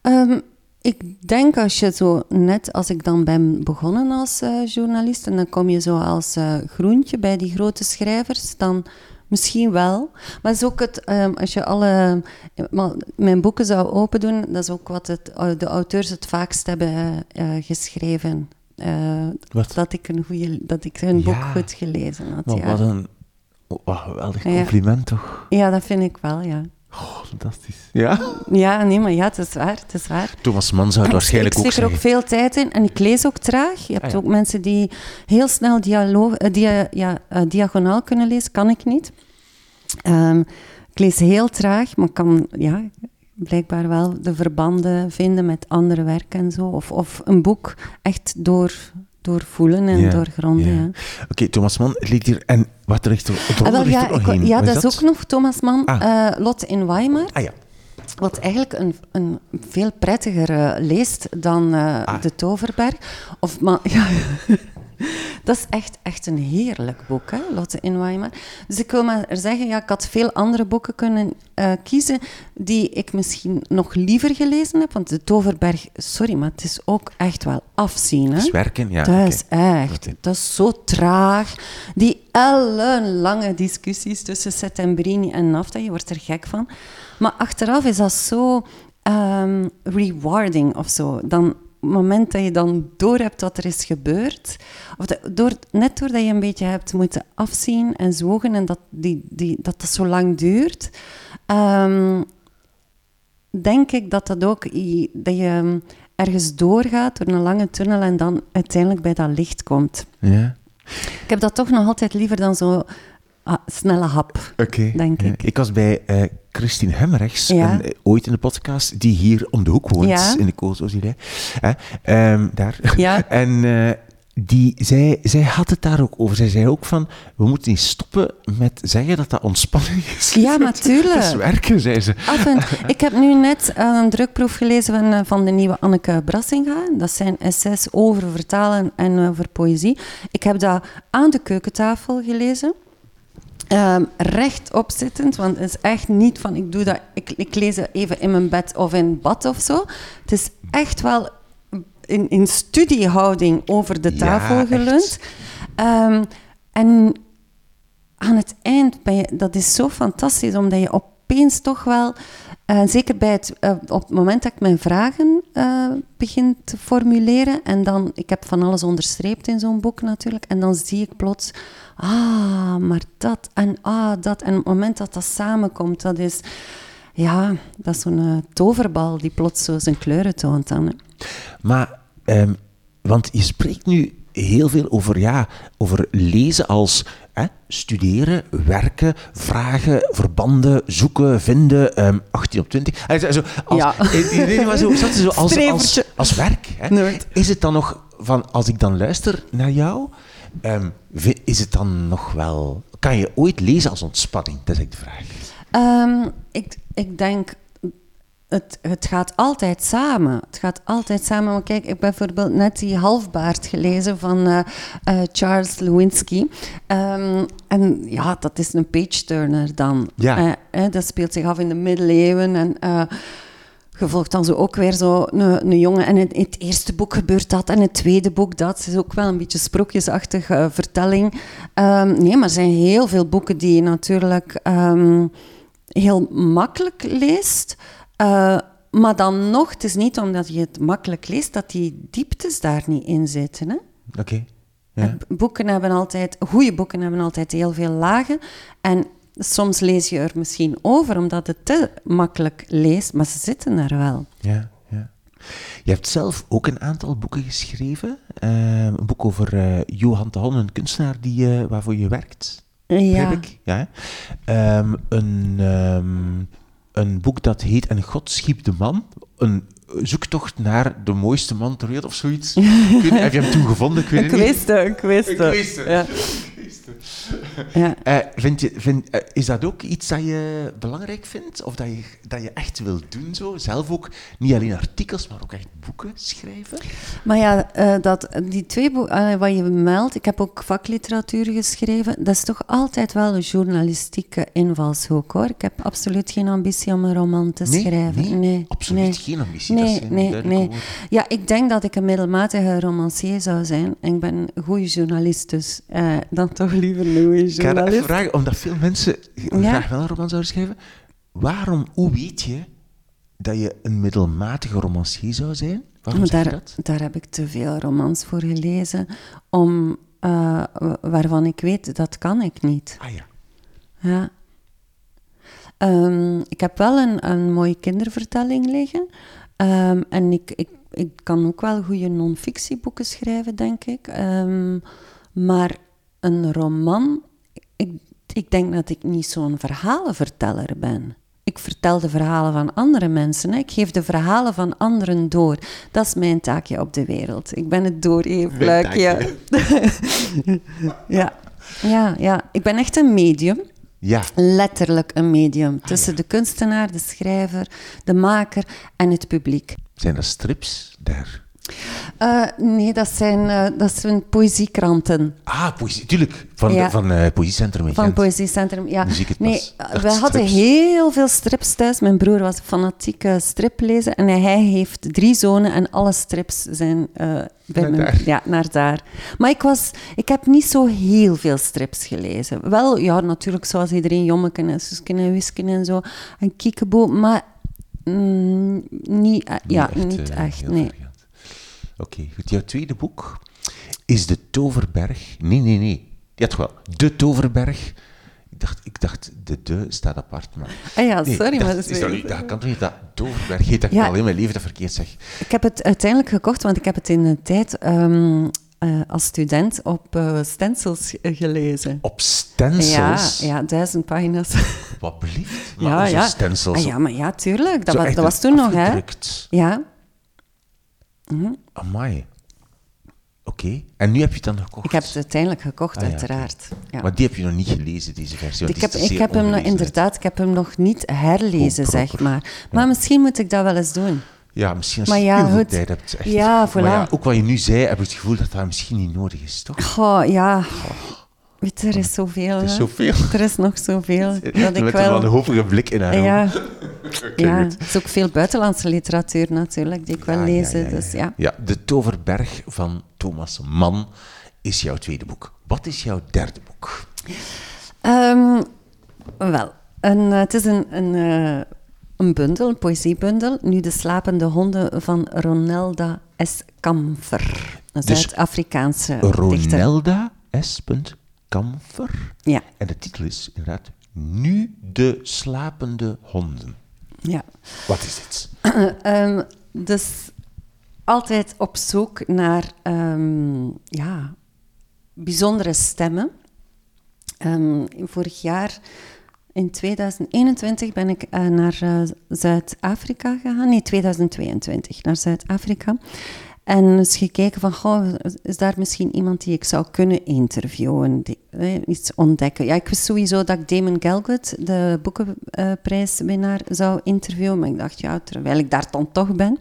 Ehm, ik denk als je zo, net als ik dan ben begonnen als eh, journalist, en dan kom je zo als eh, groentje bij die grote schrijvers, dan misschien wel. Maar is ook het, ehm, als je alle, mijn boeken zou open doen, dat is ook wat het, de auteurs het vaakst hebben eh, geschreven. Eh, dat ik een goede, dat ik hun boek Ja. goed gelezen had. Maar ja. wat een oh, geweldig compliment, toch? ja, dat vind ik wel, ja. Oh, fantastisch. Ja? Ja, nee, maar ja, het is waar, het is waar. Thomas Mann zou het waarschijnlijk ik ook steek er ook zeggen. veel tijd in en ik lees ook traag. Je hebt Ah, ja. ook mensen die heel snel dialoog, eh, dia, ja, eh, diagonaal kunnen lezen, kan ik niet. Ehm, ik lees heel traag, maar kan ja, blijkbaar wel de verbanden vinden met andere werken en zo. Of, of een boek echt door, doorvoelen en Ja, doorgronden. ja. Ja. Oké, Thomas Mann ligt hier. En wat ligt er, Ah, wel, ja, er ik- ja, Wat dat is ook nog Thomas Mann, Ah. eh, Lot in Weimar. Ah ja. Wat eigenlijk een, een veel prettiger eh, leest dan eh, Ah. De Toverberg. Of, maar, *laughs* ja, *laughs* dat is echt, echt een heerlijk boek, hè, Lotte in Weimar. Dus ik wil maar zeggen, ja, ik had veel andere boeken kunnen eh, kiezen die ik misschien nog liever gelezen heb. Want De Toverberg, sorry, maar het is ook echt wel afzien. Hè? Dus werken, ja. dat is echt, dat is zo traag. Die ellenlange discussies tussen Settembrini en Nafta, je wordt er gek van. Maar achteraf is dat zo ehm, rewarding of zo. Dan, het moment dat je dan door hebt wat er is gebeurd, of dat, door, net doordat je een beetje hebt moeten afzien en zwoegen en dat die, die, dat, dat zo lang duurt, ehm, denk ik dat dat ook dat je ehm, ergens doorgaat door een lange tunnel en dan uiteindelijk bij dat licht komt. Ja. Ik heb dat toch nog altijd liever dan zo ah, snelle hap. Oké. Denk ik. Ik was bij eh, Christine Hemmerichs, Ja. een- eh, ooit in de podcast, die hier om de hoek woont, Ja. in de Koolsozilei. Ehm daar. Ja. *laughs* En eh, die, zij, zij had het daar ook over. Zij zei ook van, we moeten niet stoppen met zeggen dat dat ontspanning is. Ja, *laughs* natuurlijk. Het is werken, zei ze. *laughs* Ik heb nu net een drukproef gelezen van, van de nieuwe Anneke Brassinga. Dat zijn essays over vertalen en over poëzie. Ik heb dat aan de keukentafel gelezen. Ehm, rechtop zittend, want het is echt niet van ik doe dat, ik, ik lees even in mijn bed of in bad of zo. Het is echt wel in, in studiehouding over de Ja, tafel echt. geleund. Ehm, en aan het eind, ben je, dat is zo fantastisch, omdat je opeens toch wel, eh, zeker bij het, eh, op het moment dat ik mijn vragen eh, begin te formuleren, en dan, ik heb van alles onderstreept in zo'n boek natuurlijk, en dan zie ik plots, ah, maar dat, en ah, dat, en op het moment dat dat samenkomt, dat is, ja, dat is zo'n toverbal die plots zo zijn kleuren toont dan. Maar, ehm, want je spreekt nu heel veel over, ja, over lezen als hè, studeren, werken, vragen, verbanden, zoeken, vinden, ehm 18 op 20. Ah, zo- zo, als, Ja. nee, nee, maar zo, zo als, als, als werk. Hè? Is het dan nog, van, als ik dan luister naar jou, ehm, is het dan nog wel... Kan je ooit lezen als ontspanning? Dat is eigenlijk de vraag. Ehm, ik, ik denk, het, het gaat altijd samen. Het gaat altijd samen. Maar kijk, ik heb bijvoorbeeld net die halfbaard gelezen van eh, eh, Charles Lewinsky. Ehm, en ja, dat is een page-turner dan. Ja. Eh, eh, dat speelt zich af in de middeleeuwen en... je volgt dan zo ook weer zo een, een jongen. En in het eerste boek gebeurt dat. En in het tweede boek dat. Het is ook wel een beetje sprookjesachtige vertelling. Ehm, nee, maar er zijn heel veel boeken die je natuurlijk ehm, heel makkelijk leest. Eh, maar dan nog, het is niet omdat je het makkelijk leest, dat die dieptes daar niet in zitten. Hè? Oké. Ja. Boeken hebben altijd, goede boeken hebben altijd heel veel lagen. En soms lees je er misschien over, omdat het te makkelijk leest, maar ze zitten er wel. Ja, ja. Je hebt zelf ook een aantal boeken geschreven. Ehm, een boek over eh, Johan de Holm, een kunstenaar die, eh, waarvoor je werkt. Ja, Heb ik? Ja. Ehm, een, ehm, een boek dat heet En God schiep de man. Een zoektocht naar de mooiste man ter wereld of zoiets. Heb je hem toen gevonden? Ik weet het niet. wist het, ik wist Ik het. wist het. Ja. Ja. Eh, vind je, vind, eh, is dat ook iets dat je belangrijk vindt? Of dat je, dat je echt wil doen zo? Zelf ook niet alleen artikels, maar ook echt boeken schrijven? Maar ja, eh, dat, die twee boeken, wat je meldt, ik heb ook vakliteratuur geschreven, dat is toch altijd wel een journalistieke invalshoek hoor. Ik heb absoluut geen ambitie om een roman te Nee, schrijven. nee, nee, absoluut nee. geen ambitie. dat Nee, zijn nee, nee. woorden. Ja, ik denk dat ik een middelmatige romancier zou zijn. En ik ben een goede journalist, dus dan toch *laughs* liever goede Ik ga dat even vragen, omdat veel mensen graag wel een roman zouden schrijven. Waarom, hoe weet je dat je een middelmatige romancier zou zijn? Waarom Maar zeg je daar, dat? daar heb ik te veel romans voor gelezen, om, eh, wa- waarvan ik weet, dat kan ik niet. Ah ja. Ja. Ehm, ik heb wel een, een mooie kindervertelling liggen. Ehm, en ik, ik, ik kan ook wel goede non-fictieboeken schrijven, denk ik. Ehm, maar een roman, ik, ik denk dat ik niet zo'n verhalenverteller ben. Ik vertel de verhalen van andere mensen. Hè. Ik geef de verhalen van anderen door. Dat is mijn taakje op de wereld. Ik ben het doorgeefluikje. *laughs* ja. ja, ja. Ik ben echt een medium. Ja. Letterlijk een medium. Tussen de kunstenaar, de schrijver, de maker en het publiek. Zijn er strips daar? Uh, nee, dat zijn, uh, dat zijn poëziekranten. Ah, poëzie, tuurlijk. Van, ja. van uh, Poëziecentrum. Van Poëziecentrum, ja. Muziek het nee, we hadden heel veel strips thuis. Mijn broer was een fanatieke striplezer. En hij heeft drie zonen en alle strips zijn bij naar mijn, daar. Ja, naar daar. Maar ik, was, ik heb niet zo heel veel strips gelezen. Wel, ja, natuurlijk zoals iedereen, Jommeken en Susken en Wisken en zo. En Kiekeboe, maar mm, niet, ja, echt, niet echt, nee. Oké, okay, goed. Jouw tweede boek is De Toverberg. Nee, nee, nee. Ja, toch wel. De Toverberg. Ik dacht, ik dacht de de staat apart, maar... Ah ja, nee, sorry, dat, maar dat is... niet, dat kan toch niet dat Toverberg heet, dat ik Ja. al in mijn leven dat verkeerd zeg. Ik heb het uiteindelijk gekocht, want ik heb het in de tijd ehm, eh, als student op eh, stencils gelezen. Op stencils? Ja, ja, duizend pagina's. Wat blieft? Maar ja, ja. stencils? Ah, ja, maar ja, tuurlijk. Dat, was, echt dat was toen nog, hè. Ja. Amai. Oké. En nu heb je het dan gekocht? Ik heb het uiteindelijk gekocht, Ah, ja, uiteraard. Ja. Maar die heb je nog niet gelezen, deze versie? Ik heb, ik heb hem inderdaad, ik heb hem nog niet herlezen, Oh, zeg maar. Maar misschien moet ik dat wel eens doen. Ja, misschien als Maar je ja, heel goed. tijd hebt. Echt. Ja, Maar voilà. ja, ook wat je nu zei, heb ik het gevoel dat dat misschien niet nodig is, toch? Goh, ja. Weet je, er is zoveel. Er is zoveel. Er is nog zoveel. *laughs* Dat ik Met wel... een wanhopige blik in haar Ja, ja, goed. het is ook veel buitenlandse literatuur natuurlijk, die ik wil Ja, ja, lezen. ja, ja, Dus ja. Ja, De Toverberg van Thomas Mann is jouw tweede boek. Wat is jouw derde boek? Ehm, wel, een, eh, het is een, een, eh, een bundel, een poëziebundel. Nu De slapende honden van Ronelda S. Kamfer. Een Dus Zuid-Afrikaanse dichter. Ronelda S. Kamfer. Ja, En de titel is inderdaad Nu de slapende honden. Ja. Wat is dit? *clears throat* Ehm, dus altijd op zoek naar ehm, ja, bijzondere stemmen. Ehm, vorig jaar, in 2021, ben ik eh, naar eh, Zuid-Afrika gegaan. Nee, 2022, naar Zuid-Afrika. En dus gekeken van, goh, is daar misschien iemand die ik zou kunnen interviewen, die, eh, iets ontdekken. Ja, ik wist sowieso dat ik Damon Galgut, de boekenprijswinnaar, zou interviewen. Maar ik dacht, ja, terwijl ik daar dan toch ben.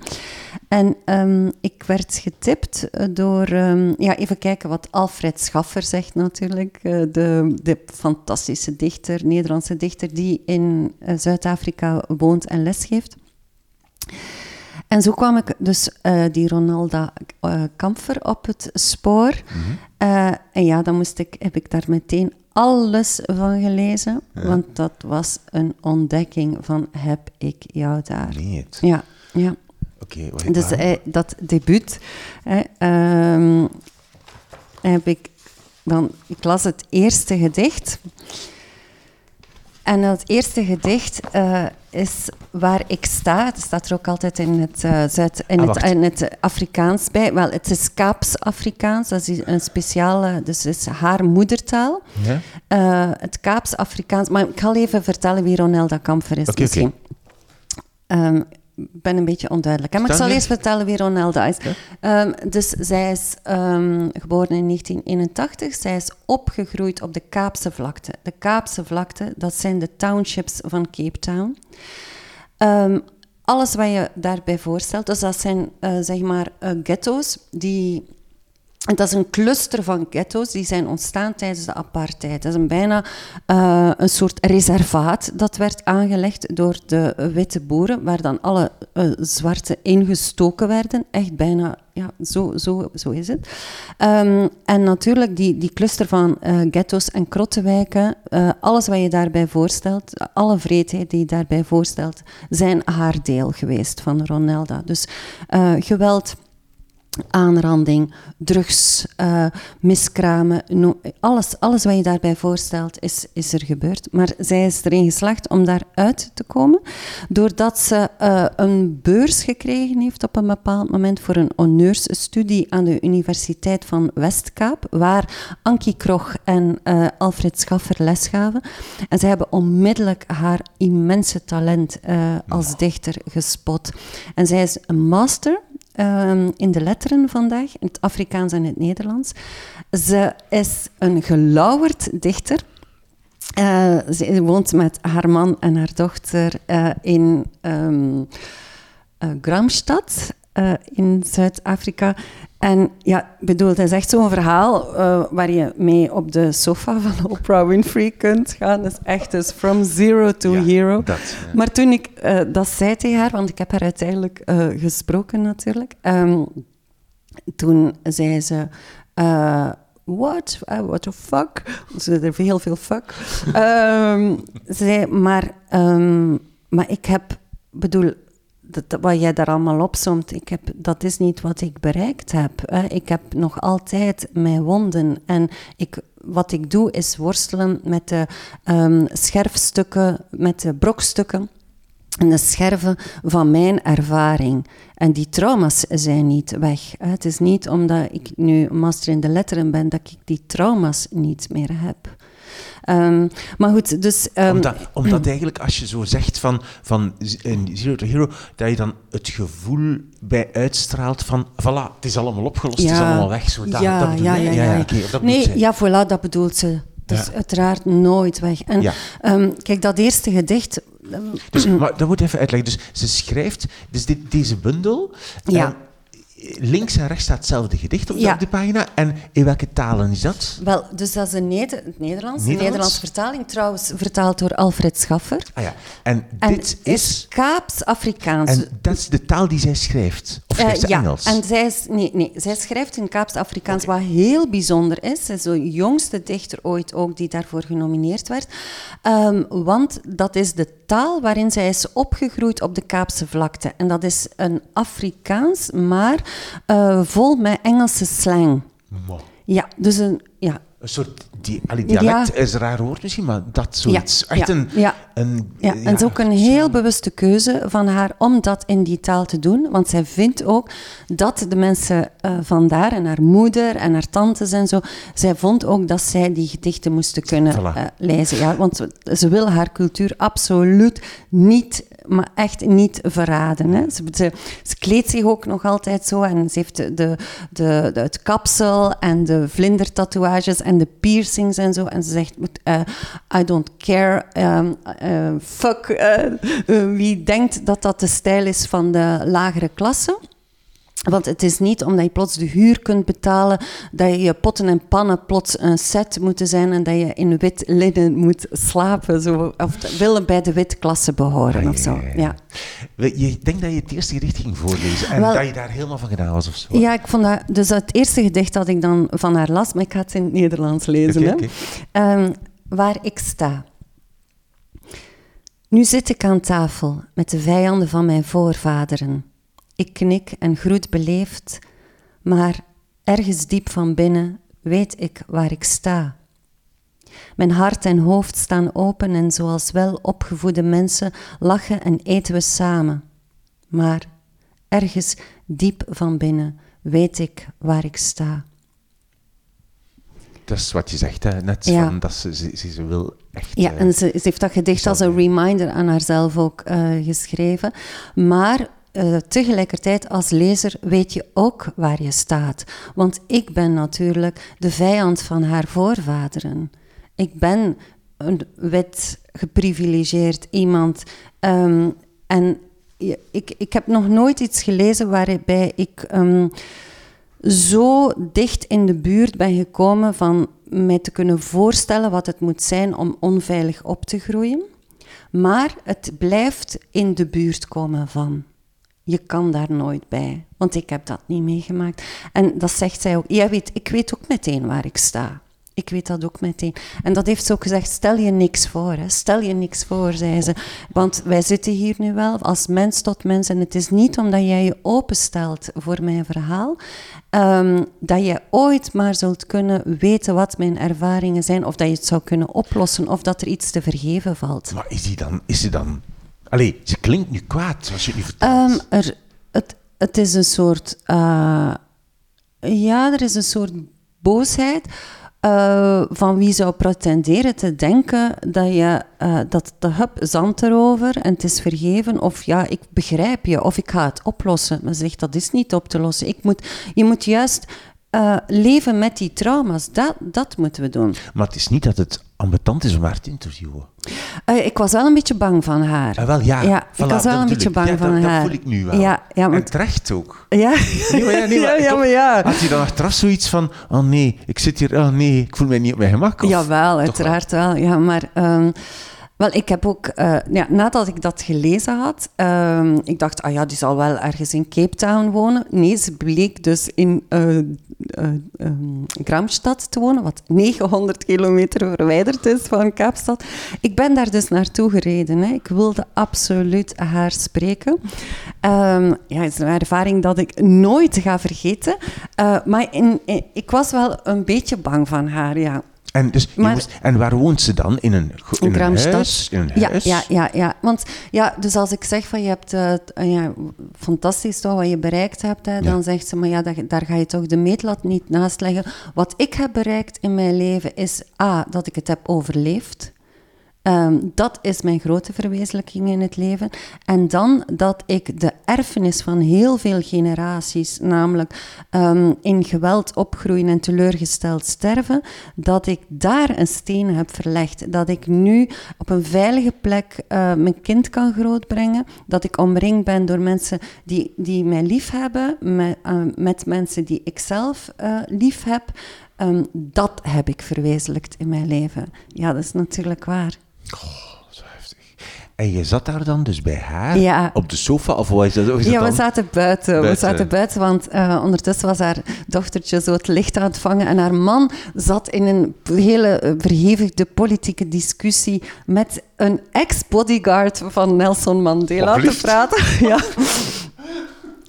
En ehm, ik werd getipt eh, door, ehm, ja, even kijken wat Alfred Schaffer zegt natuurlijk. eh, de, de fantastische dichter, Nederlandse dichter, die in eh, Zuid-Afrika woont en lesgeeft. En zo kwam ik dus eh, die Ronalda eh, Kamfer op het spoor. Eh, en ja, dan moest ik, heb ik daar meteen alles van gelezen. Want dat was een ontdekking van heb ik jou daar. Ja, ja. Oké, wat Dus eh, dat debuut ehm, heb ik dan... Ik las het eerste gedicht. En dat eerste gedicht eh, is waar ik sta. Het staat er ook altijd in het, eh, Zuid, in Ah, het, in het Afrikaans bij. Wel, het is Kaaps-Afrikaans. Dat is een speciale... Dus het is haar moedertaal. Ja? Eh, het Kaaps-Afrikaans. Maar ik ga even vertellen wie Ronelda Kamfer is Oké, misschien. Ehm, ben een beetje onduidelijk. Hè? Maar ik zal eerst vertellen wie Ronelda is. Ehm, dus zij is ehm, geboren in 1981. Zij is opgegroeid op de Kaapse vlakte. De Kaapse vlakte, dat zijn de townships van Cape Town. Ehm, alles wat je daarbij voorstelt, dus dat zijn eh, zeg maar eh, ghetto's die en dat is een cluster van ghetto's die zijn ontstaan tijdens de apartheid. Dat is een bijna eh, een soort reservaat dat werd aangelegd door de witte boeren, waar dan alle eh, zwarte ingestoken werden. Echt bijna, ja, zo, zo, zo is het. Ehm, en natuurlijk die, die cluster van eh, ghetto's en krottenwijken, alles wat je daarbij voorstelt, alle vreedheid die je daarbij voorstelt, zijn haar deel geweest van Ronelda. Dus geweld aanranding, drugs, uh, miskramen, alles, alles wat je daarbij voorstelt is, is er gebeurd. Maar zij is erin geslaagd om daaruit te komen, doordat ze uh, een beurs gekregen heeft op een bepaald moment voor een honneursstudie aan de Universiteit van Westkaap, waar Ankie Krog en uh, Alfred Schaffer les gaven. En zij hebben onmiddellijk haar immense talent als dichter gespot. En zij is een master Ehm, in de letteren vandaag, in het Afrikaans en het Nederlands. Ze is een gelauwerd dichter. Uh, ze woont met haar man en haar dochter uh, in um, Gramstad in Zuid-Afrika. En ja, bedoel, het is echt zo'n verhaal uh, waar je mee op de sofa van *laughs* Oprah Winfrey kunt gaan. Dat is echt dus from zero to ja, hero. Dat, ja. Maar toen ik uh, dat zei tegen haar, want ik heb haar uiteindelijk uh, gesproken natuurlijk, um, toen zei ze... What? what the fuck? Ze er heel veel fuck. um, *laughs* ze zei, maar, um, maar ik heb, bedoel, dat, wat jij daar allemaal opzomt, ik heb, dat is niet wat ik bereikt heb. Hè. Ik heb nog altijd mijn wonden. En ik, wat ik doe is worstelen met de um, scherfstukken, met de brokstukken en de scherven van mijn ervaring. En die trauma's zijn niet weg. Het is niet omdat ik nu master in de letteren ben dat ik die trauma's niet meer heb. Um, maar goed, dus... Um, omdat, omdat, *clears throat* eigenlijk als je zo zegt van, van Zero to Hero, dat je dan het gevoel bij uitstraalt van, voilà, het is allemaal opgelost, ja, het is allemaal weg. Zo, dat, ja, dat ja, ja, ja, ja. Okay, dat nee, ja, voilà, dat bedoelt ze. Dat is uiteraard nooit weg. En um, kijk, dat eerste gedicht... Dus, *clears throat* maar dat moet even uitleggen. Dus ze schrijft, dus dit, deze bundel... Ja links en rechts staat hetzelfde gedicht op, de, pagina. En in welke talen is dat? Wel, dus dat is een Neder Nederlands, een Nederlandse vertaling, trouwens vertaald door Alfred Schaffer. Ah ja, en, dit is... Kaaps-Afrikaans. En dat is de taal die zij schrijft? Of schrijft uh, ja, Engels? en zij, is, nee, nee, zij schrijft in Kaaps-Afrikaans, okay. wat heel bijzonder is. Zij is de jongste dichter ooit ook die daarvoor genomineerd werd. Um, want dat is de taal waarin zij is opgegroeid op de Kaapse vlakte. En dat is een Afrikaans, maar uh, vol met Engelse slang. Wow. Ja, dus een, ja, een soort die, allee, dialect ja. is een raar woord misschien, maar dat zoiets. Ja, echt ja, een, ja. een... Ja, en het is ook een heel bewuste keuze van haar om dat in die taal te doen. Want zij vindt ook dat de mensen uh, vandaar, en haar moeder en haar tantes en zo, zij vond ook dat zij die gedichten moesten kunnen voilà. uh, lezen. Ja, want ze wil haar cultuur absoluut niet maar echt niet verraden. Hè. Ze, ze, ze, kleedt zich ook nog altijd zo en ze heeft de, de, de, het kapsel en de vlindertatoeages en de piercings en zo. En ze zegt, uh, I don't care, um, fuck uh, wie denkt dat dat de stijl is van de lagere klasse. Want het is niet omdat je plots de huur kunt betalen, dat je je potten en pannen plots een set moeten zijn en dat je in wit linnen moet slapen. Zo, of willen bij de witklasse behoren ah, of zo. Ja. Je denkt dat je het eerste gedicht ging voorlezen en Wel, dat je daar helemaal van gedaan was of zo? Ja, ik vond dat, dus het eerste gedicht dat ik dan van haar las, maar ik ga het in het Nederlands lezen. Okay. Um, waar ik sta. Nu zit ik aan tafel met de vijanden van mijn voorvaderen. Ik knik en groet beleefd, maar ergens diep van binnen weet ik waar ik sta. Mijn hart en hoofd staan open en zoals wel opgevoede mensen lachen en eten we samen. Maar ergens diep van binnen weet ik waar ik sta. Dat is wat je zegt, hè? net ja. van dat ze, ze, ze, wil echt... Ja, en ze, ze heeft dat gedicht als een reminder aan haarzelf ook uh, geschreven. Maar uh, tegelijkertijd als lezer weet je ook waar je staat. Want ik ben natuurlijk de vijand van haar voorvaderen. Ik ben een wit geprivilegeerd iemand. Um, en ik, ik heb nog nooit iets gelezen waarbij ik um, zo dicht in de buurt ben gekomen van mij te kunnen voorstellen wat het moet zijn om onveilig op te groeien. Maar het blijft in de buurt komen van. Je kan daar nooit bij, want ik heb dat niet meegemaakt. En dat zegt zij ook. Jij weet, ik weet ook meteen waar ik sta. Ik weet dat ook meteen. En dat heeft ze ook gezegd, stel je niks voor. Hè. Stel je niks voor, zei ze. Want wij zitten hier nu wel als mens tot mens. En het is niet omdat jij je openstelt voor mijn verhaal, ehm, dat je ooit maar zult kunnen weten wat mijn ervaringen zijn. Of dat je het zou kunnen oplossen. Of dat er iets te vergeven valt. Maar is die dan... Is ze dan... Allee, ze klinkt nu kwaad, zoals je het nu vertelt. Ehm, er, het, het is een soort... eh, ja, er is een soort boosheid eh, van wie zou pretenderen te denken dat je eh, dat de hup zand erover en het is vergeven of ja, ik begrijp je of ik ga het oplossen. Maar ze zegt dat is niet op te lossen. Ik moet, je moet juist leven met die trauma's. Dat, dat moeten we doen. Maar het is niet dat het ambetant is om haar te interviewen. Eh, ik was wel een beetje bang van haar. Ah, wel, ja. Ja, Voilà, ik was wel een beetje bang. Ja, van dat, haar. Dat voel ik nu wel. Ja, ja, En want- terecht ook. Ja, Nee, maar ja, nee, *laughs* maar, ja, maar. Had hij dan achteraf zoiets van, oh nee, ik zit hier, oh nee, ik voel mij niet op mijn gemak? Of- Jawel, uiteraard wel. Ja, maar ehm, wel, ik heb ook, eh, ja, nadat ik dat gelezen had, ehm, ik dacht, ah ja, die zal wel ergens in Cape Town wonen. Nee, ze bleek dus in eh eh, ehm, Gramstad te wonen, wat *laughs* 900 kilometer verwijderd is van Kaapstad. Ik ben daar dus naartoe gereden. Hè. Ik wilde absoluut haar spreken. Ehm, ja, het is een ervaring dat ik nooit ga vergeten. Maar ik was wel een beetje bang van haar, ja. En, dus, je Maar- moest- en waar woont ze dan? In een, in In een huis? In een Ja, huis? ja, ja, ja. Want ja, dus als ik zeg van je hebt eh, ja, fantastisch toch wat je bereikt hebt, hè, dan zegt ze, maar ja, daar, daar ga je toch de meetlat niet naast leggen. Wat ik heb bereikt in mijn leven is A, dat ik het heb overleefd. Ehm, dat is mijn grote verwezenlijking in het leven. En dan dat ik de erfenis van heel veel generaties, namelijk ehm, in geweld opgroeien en teleurgesteld sterven, dat ik daar een steen heb verlegd. Dat ik nu op een veilige plek eh, mijn kind kan grootbrengen. Dat ik omringd ben door mensen die, die mij lief hebben, met, eh, met mensen die ik zelf eh, lief heb. Ehm, dat heb ik verwezenlijkt in mijn leven. Ja, dat is natuurlijk waar. Zo heftig. En je zat daar dan dus bij haar Ja. op de sofa? Of wat is dat? Of Ja, we zaten buiten. We Buiten. zaten buiten, want eh, ondertussen was haar dochtertje zo het licht aan het vangen. En haar man zat in een hele eh, verhevigde politieke discussie met een ex-bodyguard van Nelson Mandela te praten. *laughs* ja.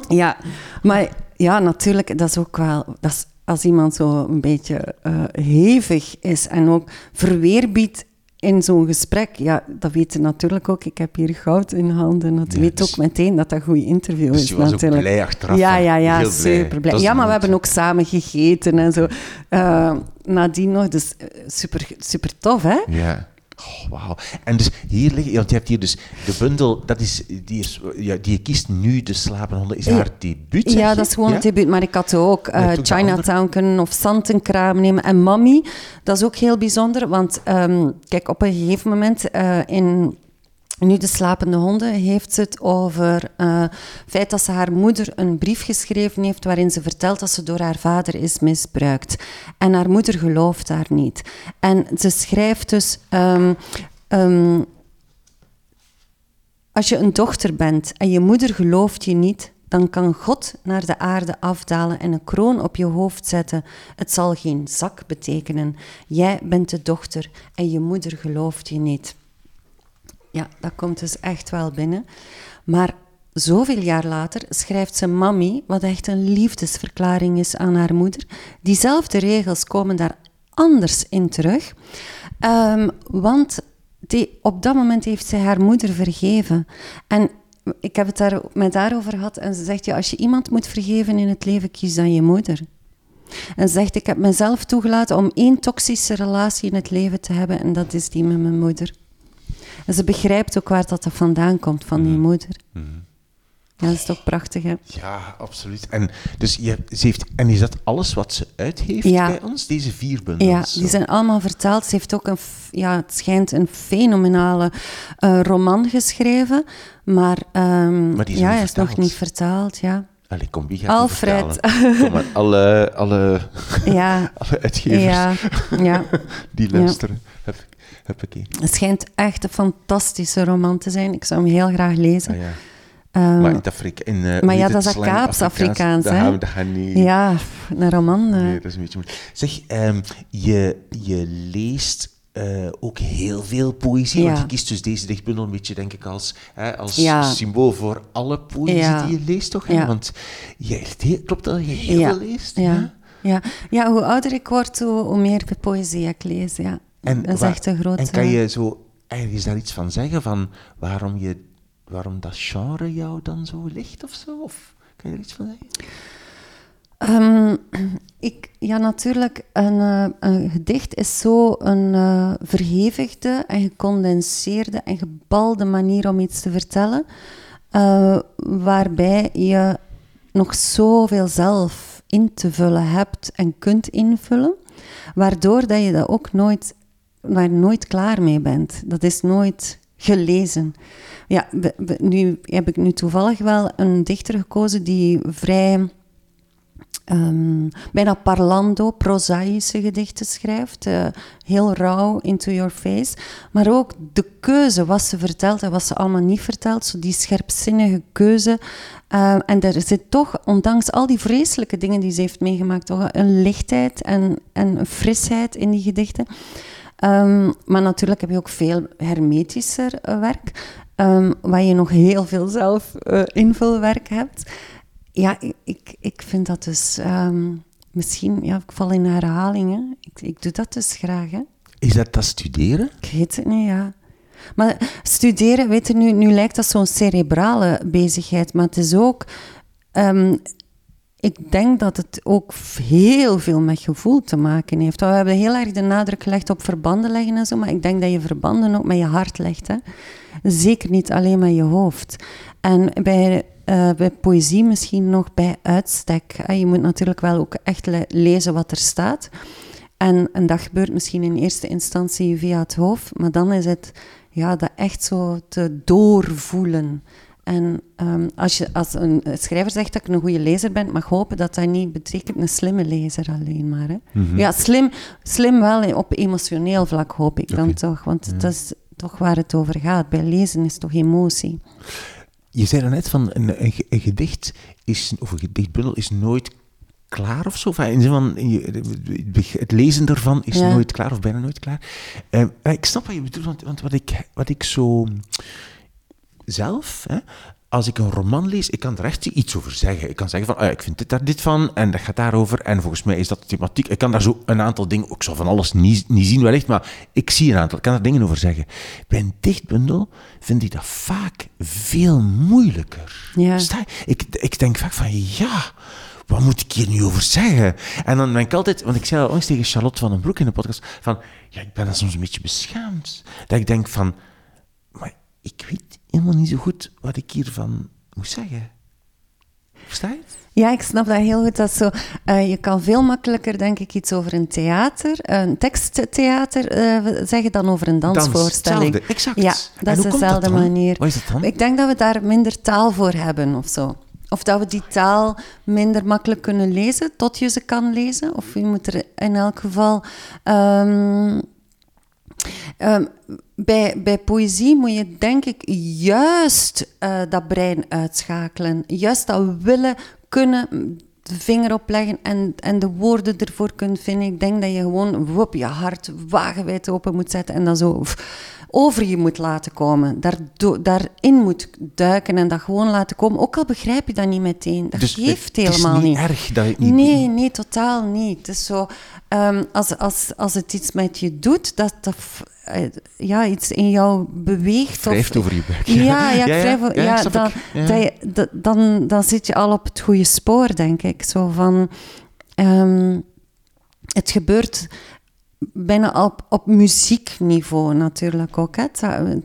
ja, maar ja, natuurlijk, dat is ook wel... Dat is, als iemand zo een beetje eh, hevig is en ook verweer biedt in zo'n gesprek, ja, dat weet je natuurlijk ook. Ik heb hier goud in handen. Dat Ja, weet dus- ook meteen dat dat een goede interview Dus is ook natuurlijk. blij achteraf Ja, ja, ja, heel super blij. Ja, maar we hebben ook samen gegeten en zo. Eh, nadien nog, dus eh, super, super tof, hè? Ja. Oh, wauw. En dus hier liggen, want je hebt hier dus de bundel, dat is, die, is, ja, die je kiest nu, De Slapende Honden, is haar debuut, Ja, dat is gewoon Ja? het debuut. Maar ik had ook de Chinatown kunnen of Santenkraam nemen. En Mommy, dat is ook heel bijzonder. Want ehm, kijk, op een gegeven moment eh, in... Nu de slapende honden heeft het over eh, het feit dat ze haar moeder een brief geschreven heeft waarin ze vertelt dat ze door haar vader is misbruikt. En haar moeder gelooft haar niet. En ze schrijft dus... ehm, ehm, als je een dochter bent en je moeder gelooft je niet, dan kan God naar de aarde afdalen en een kroon op je hoofd zetten. Het zal geen zak betekenen. Jij bent de dochter en je moeder gelooft je niet. Ja, dat komt dus echt wel binnen. Maar zoveel jaar later schrijft ze Mami, wat echt een liefdesverklaring is aan haar moeder. Diezelfde regels komen daar anders in terug. Ehm, want die, op dat moment heeft zij haar moeder vergeven. En ik heb het daar met haar over gehad en ze zegt, ja, als je iemand moet vergeven in het leven, kies dan je moeder. En ze zegt, ik heb mezelf toegelaten om één toxische relatie in het leven te hebben en dat is die met mijn moeder. En ze begrijpt ook waar dat vandaan komt, van die moeder. Ja, dat is toch prachtig, hè? Ja, absoluut. En, dus je, ze heeft, en is dat alles wat ze uit heeft Ja. bij ons, deze vier bundels? Ja, die zijn allemaal vertaald. Ze heeft ook een, ja, het schijnt een fenomenale eh, roman geschreven, maar, ehm, Maar die is ja, hij is nog niet vertaald, ja. Allee, kom, wie gaat die Alfred. Kom maar, alle, alle, *laughs* Ja, *laughs* alle uitgevers ja, ja. *laughs* die luisteren. Één. Het schijnt echt een fantastische roman te zijn. Ik zou hem heel graag lezen. Ah, ja. Ehm, maar in, Afrika, in uh, maar ja, dat is Kaaps-Afrikaans. Dat gaan we, dat gaan niet... Ja, een roman. Nee, dat is een beetje moeilijk. Zeg, um, je, je leest uh, ook heel veel poëzie. Ja. Want je kiest dus deze dichtbundel een beetje, denk ik, als, hè, als ja. symbool voor alle poëzie ja. die je leest, toch? Hè? Want je, klopt dat je heel veel leest? Ja. Ja. Ja. hoe ouder ik word, hoe, hoe meer poëzie ik lees. Ja. En, dat is echt een grote... En kan je zo ergens daar iets van zeggen, van waarom, je, waarom dat genre jou dan zo ligt of zo? Of kan je er iets van zeggen? Um, *clears throat* ik, ja, natuurlijk. Een, uh, een, gedicht is zo een uh, verhevigde en gecondenseerde en gebalde manier om iets te vertellen, uh, waarbij je nog zoveel zelf in te vullen hebt en kunt invullen, waardoor dat je dat ook nooit, daar nooit klaar mee bent. Dat is nooit gelezen. Ja, nu heb ik nu toevallig wel een dichter gekozen die vrij um, bijna parlando, prozaïsche gedichten schrijft. Uh, heel rauw, into your face. Maar ook de keuze, wat ze vertelt en wat ze allemaal niet vertelt. Zo die scherpzinnige keuze. Uh, en er zit toch, ondanks al die vreselijke dingen die ze heeft meegemaakt, toch een lichtheid en, en een frisheid in die gedichten. Um, maar natuurlijk heb je ook veel hermetischer uh, werk, um, waar je nog heel veel zelf uh, invulwerk hebt. Ja, ik, ik vind dat dus... Ehm, misschien, ja, ik val in herhalingen. Ik, ik doe dat dus graag, hè. Is dat dat studeren? Ik weet het niet, ja. Maar studeren, weet je, nu, nu lijkt dat zo'n cerebrale bezigheid, maar het is ook... Um, ik denk dat het ook heel veel met gevoel te maken heeft. We hebben heel erg de nadruk gelegd op verbanden leggen en zo, maar ik denk dat je verbanden ook met je hart legt. Hè? Zeker niet alleen met je hoofd. En bij uh, bij poëzie misschien nog bij uitstek. je moet natuurlijk wel ook echt lezen wat er staat. En, en dat gebeurt misschien in eerste instantie via het hoofd, maar dan is het ja, dat echt zo te doorvoelen. En um, als, je, als een schrijver zegt dat ik een goede lezer ben, mag hopen dat dat niet betekent een slimme lezer alleen maar. Hè. Mm -hmm. Ja, slim, slim wel op emotioneel vlak hoop ik okay. dan toch, want ja. dat is toch waar het over gaat. Bij lezen is toch emotie. Je zei net van een, een, een, gedicht is, of een gedichtbundel is nooit klaar of zo. In zin van, het lezen ervan is nooit klaar of bijna nooit klaar. Uh, ik snap wat je bedoelt, want, want wat, ik, wat ik zo zelf, hè, als ik een roman lees, ik kan er echt iets over zeggen. Ik kan zeggen van, oh ik vind dit daar dit van en dat gaat daarover. En volgens mij is dat de thematiek. Ik kan daar zo een aantal dingen, ik zal van alles niet, niet zien wellicht, maar ik zie een aantal, ik kan er dingen over zeggen. Bij een dichtbundel vind ik dat vaak veel moeilijker. Ja. Ik, ik denk vaak van, ja, wat moet ik hier nu over zeggen? En dan ben ik altijd, want ik zei al eens tegen Charlotte van den Broek in de podcast, van, ja, ik ben dan soms een beetje beschaamd. Dat ik denk van, maar ik weet helemaal niet zo goed wat ik hiervan moet zeggen. Versta je het? Ja, ik snap dat heel goed. Dat zo, uh, je kan veel makkelijker, denk ik, iets over een theater, een teksttheater uh, zeggen dan over een dansvoorstelling. Dans, exact. Ja, dat is dezelfde manier. Wat is dat dan? Ik denk dat we daar minder taal voor hebben of zo. Of dat we die taal minder makkelijk kunnen lezen, tot je ze kan lezen. Of je moet er in elk geval um, Um, bij, bij poëzie moet je denk ik juist uh, dat brein uitschakelen. Juist dat willen, kunnen, de vinger opleggen en, en de woorden ervoor kunt vinden. Ik denk dat je gewoon wop, je hart wagenwijd open moet zetten en dan zo over je moet laten komen. Daar, daarin moet duiken en dat gewoon laten komen. Ook al begrijp je dat niet meteen. Dat dus geeft het, helemaal niet. Het is niet erg dat je het niet... Nee, nee, totaal niet. Het is zo... Um, als, als, als het iets met je doet, dat, dat ja, iets in jou beweegt. Wrijft over je buik. Ja, ja, ja, ja, ja, ja dan, dat, dan, dan zit je al op het goede spoor, denk ik. Zo van... Um, het gebeurt bijna op, op muziekniveau natuurlijk ook. Hè.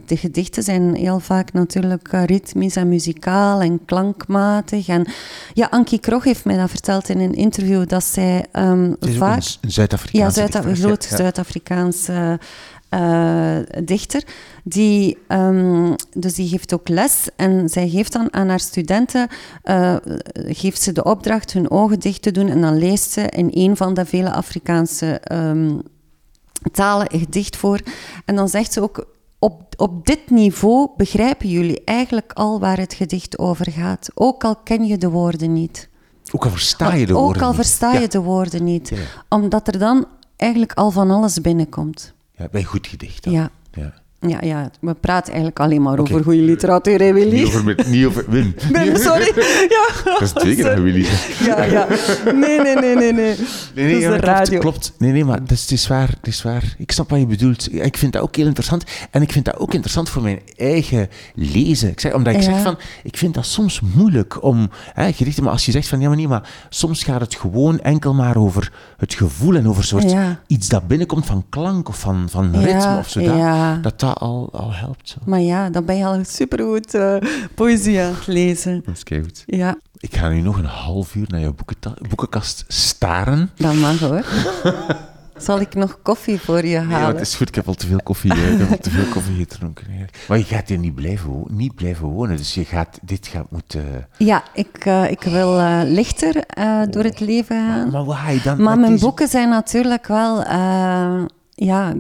De gedichten zijn heel vaak natuurlijk ritmisch en muzikaal en klankmatig. En ja, Ankie Krog heeft mij dat verteld in een interview dat zij um, vaak... Een Zuid-Afrikaanse Ja, Zuid een groot Zuid-Afrikaanse uh, dichter. Die, um, dus die geeft ook les en zij geeft dan aan haar studenten, uh, geeft ze de opdracht hun ogen dicht te doen en dan leest ze in een van de vele Afrikaanse um, talen een gedicht voor. En dan zegt ze ook, op, op dit niveau begrijpen jullie eigenlijk al waar het gedicht over gaat. Ook al ken je de woorden niet. Ook al versta je de woorden Ook al niet. versta je de woorden niet. Ja. Omdat er dan eigenlijk al van alles binnenkomt. Ja, bij goed gedicht dan. Ja. Ja. Ja, ja, we praten eigenlijk alleen maar over goede literatuur, hè, Willy? Niet over, met, niet over Wim. *laughs* Nee, *laughs* sorry. Ja, Dat is twee keer Willy ja, ja. Nee, nee, nee, nee, nee. Nee, dat nee, is ja, klopt, klopt. Nee, nee, maar dat is, het is waar, het is waar. Ik snap wat je bedoelt. Ik vind dat ook heel interessant. En ik vind dat ook interessant voor mijn eigen lezen. Ik zeg, omdat ik Ja. zeg van, ik vind dat soms moeilijk om hè, gerichten, maar als je zegt van, ja maar nee, maar soms gaat het gewoon enkel maar over het gevoel en over soort Ja. iets dat binnenkomt van klank of van, van ritme of zo. Dat, dat al, al helpt. Zo. Maar ja, dan ben je al supergoed eh poëzie aan het lezen. Dat is keigoed. Ja, Ik ga nu nog een half uur naar jouw boekenta- boekenkast staren. dat mag hoor. *laughs* Zal ik nog koffie voor je maar halen? het is goed, ik heb al te veel koffie, eh, ik heb al te veel koffie gedronken. eigenlijk. Maar je gaat hier niet blijven, niet blijven wonen, dus je gaat, dit gaat moeten... Ja, ik, eh, ik wil eh, lichter eh, door het leven gaan. Maar wat ga je dan Maar mijn deze- boeken zijn natuurlijk wel... eh, ja,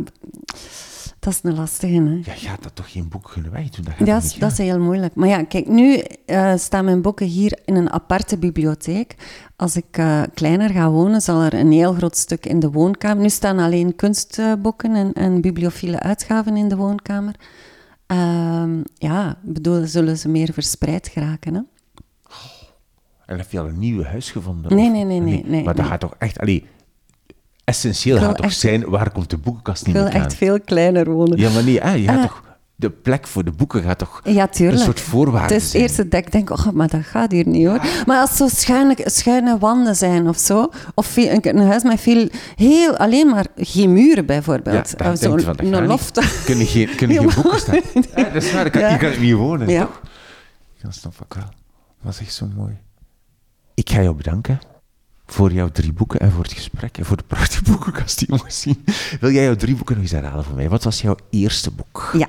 dat is een lastige, hè. Ja, je gaat dat toch geen boek kunnen wijten? Dat gaat Ja, toch dat is, dat is heel moeilijk. Maar ja, kijk, nu eh, staan mijn boeken hier in een aparte bibliotheek. Als ik eh, kleiner ga wonen, zal er een heel groot stuk in de woonkamer. Nu staan alleen kunstboeken en, en bibliophile uitgaven in de woonkamer. Ehm, ja, bedoel, zullen ze meer verspreid geraken, hè? En heb je al een nieuw huis gevonden? Nee, of- nee, nee, nee, nee, Maar dat gaat toch echt... Allee, essentieel Ik wil gaat toch echt- zijn, waar komt de boekenkast Ik niet wil meer echt aan? veel kleiner wonen. Ja, maar nee, je gaat Ah. toch... De plek voor de boeken gaat toch Ja, tuurlijk. een soort voorwaarde Het is het eerste dat ik denk, oh, maar dat gaat hier niet hoor. Maar als het zo schuine, schuine wanden zijn of zo, of veel- een, huis met veel, heel, alleen maar geen muren bijvoorbeeld. Ja, Of zo van, dat een gaat niet. loft. *laughs* Kunnen geen, kunnen geen *laughs* Ja, boeken staan. *laughs* Ja, dat is waar, ik kan, Ja. je kan niet wonen, Ja. toch? Dat snap ik wel. Dat is echt zo mooi. Ik ga jou bedanken voor jouw drie boeken en voor het gesprek en voor de prachtige boekenkast die je moest zien. Wil jij jouw drie boeken nog eens herhalen voor mij? Wat was jouw eerste boek? Ja,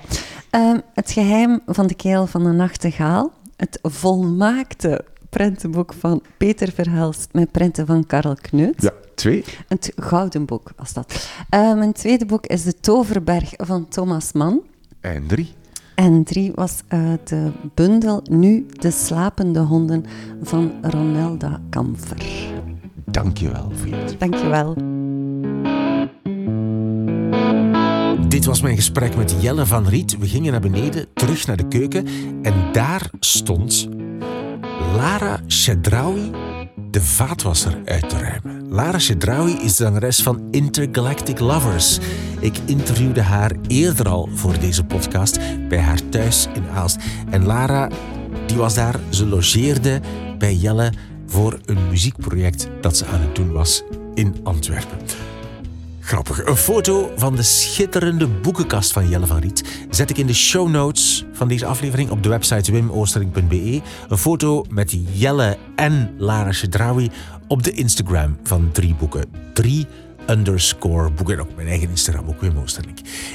Ehm, Het geheim van de keel van de nachtegaal. Het volmaakte prentenboek van Peter Verhelst met prenten van Karel Kneut. Ja, twee. Het gouden boek was dat. Mijn tweede boek is De Toverberg van Thomas Mann. En drie. En drie was eh, de bundel Nu de slapende honden van Ronelda Kamfer. Dank je wel voor je Dankjewel. Dit was mijn gesprek met Jelle van Riet. We gingen naar beneden, terug naar de keuken. En daar stond Lara Chedraoui de vaatwasser uit te ruimen. Lara Chedraoui is de zangeres van Intergalactic Lovers. Ik interviewde haar eerder al voor deze podcast bij haar thuis in Aalst. En Lara, die was daar, ze logeerde bij Jelle voor een muziekproject dat ze aan het doen was in Antwerpen. Grappig. Een foto van de schitterende boekenkast van Jelle van Riet zet ik in de show notes van deze aflevering op de website wimoosterling.be. Een foto met Jelle en Lara Chedraoui op de Instagram van Drie Boeken. Drie underscore boeken. En ook mijn eigen Instagram, ook Wim.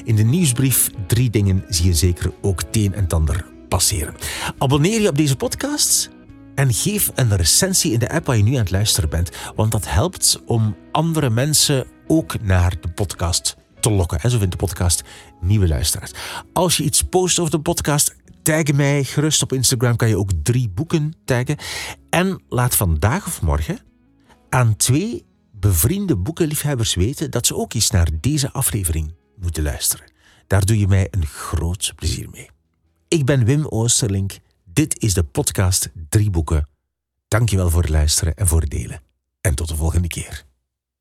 In de nieuwsbrief Drie Dingen zie je zeker ook het een en het ander passeren. Abonneer je op deze podcast en geef een recensie in de app waar je nu aan het luisteren bent. Want dat helpt om andere mensen ook naar de podcast te lokken. En zo vindt de podcast nieuwe luisteraars. Als je iets post over de podcast, tag mij gerust op Instagram. Kan je ook drie boeken taggen. En laat vandaag of morgen aan twee bevriende boekenliefhebbers weten dat ze ook eens naar deze aflevering moeten luisteren. Daar doe je mij een groot plezier mee. Ik ben Wim Oosterlink. Dit is de podcast Drie Boeken. Dankjewel voor het luisteren en voor het delen. En tot de volgende keer.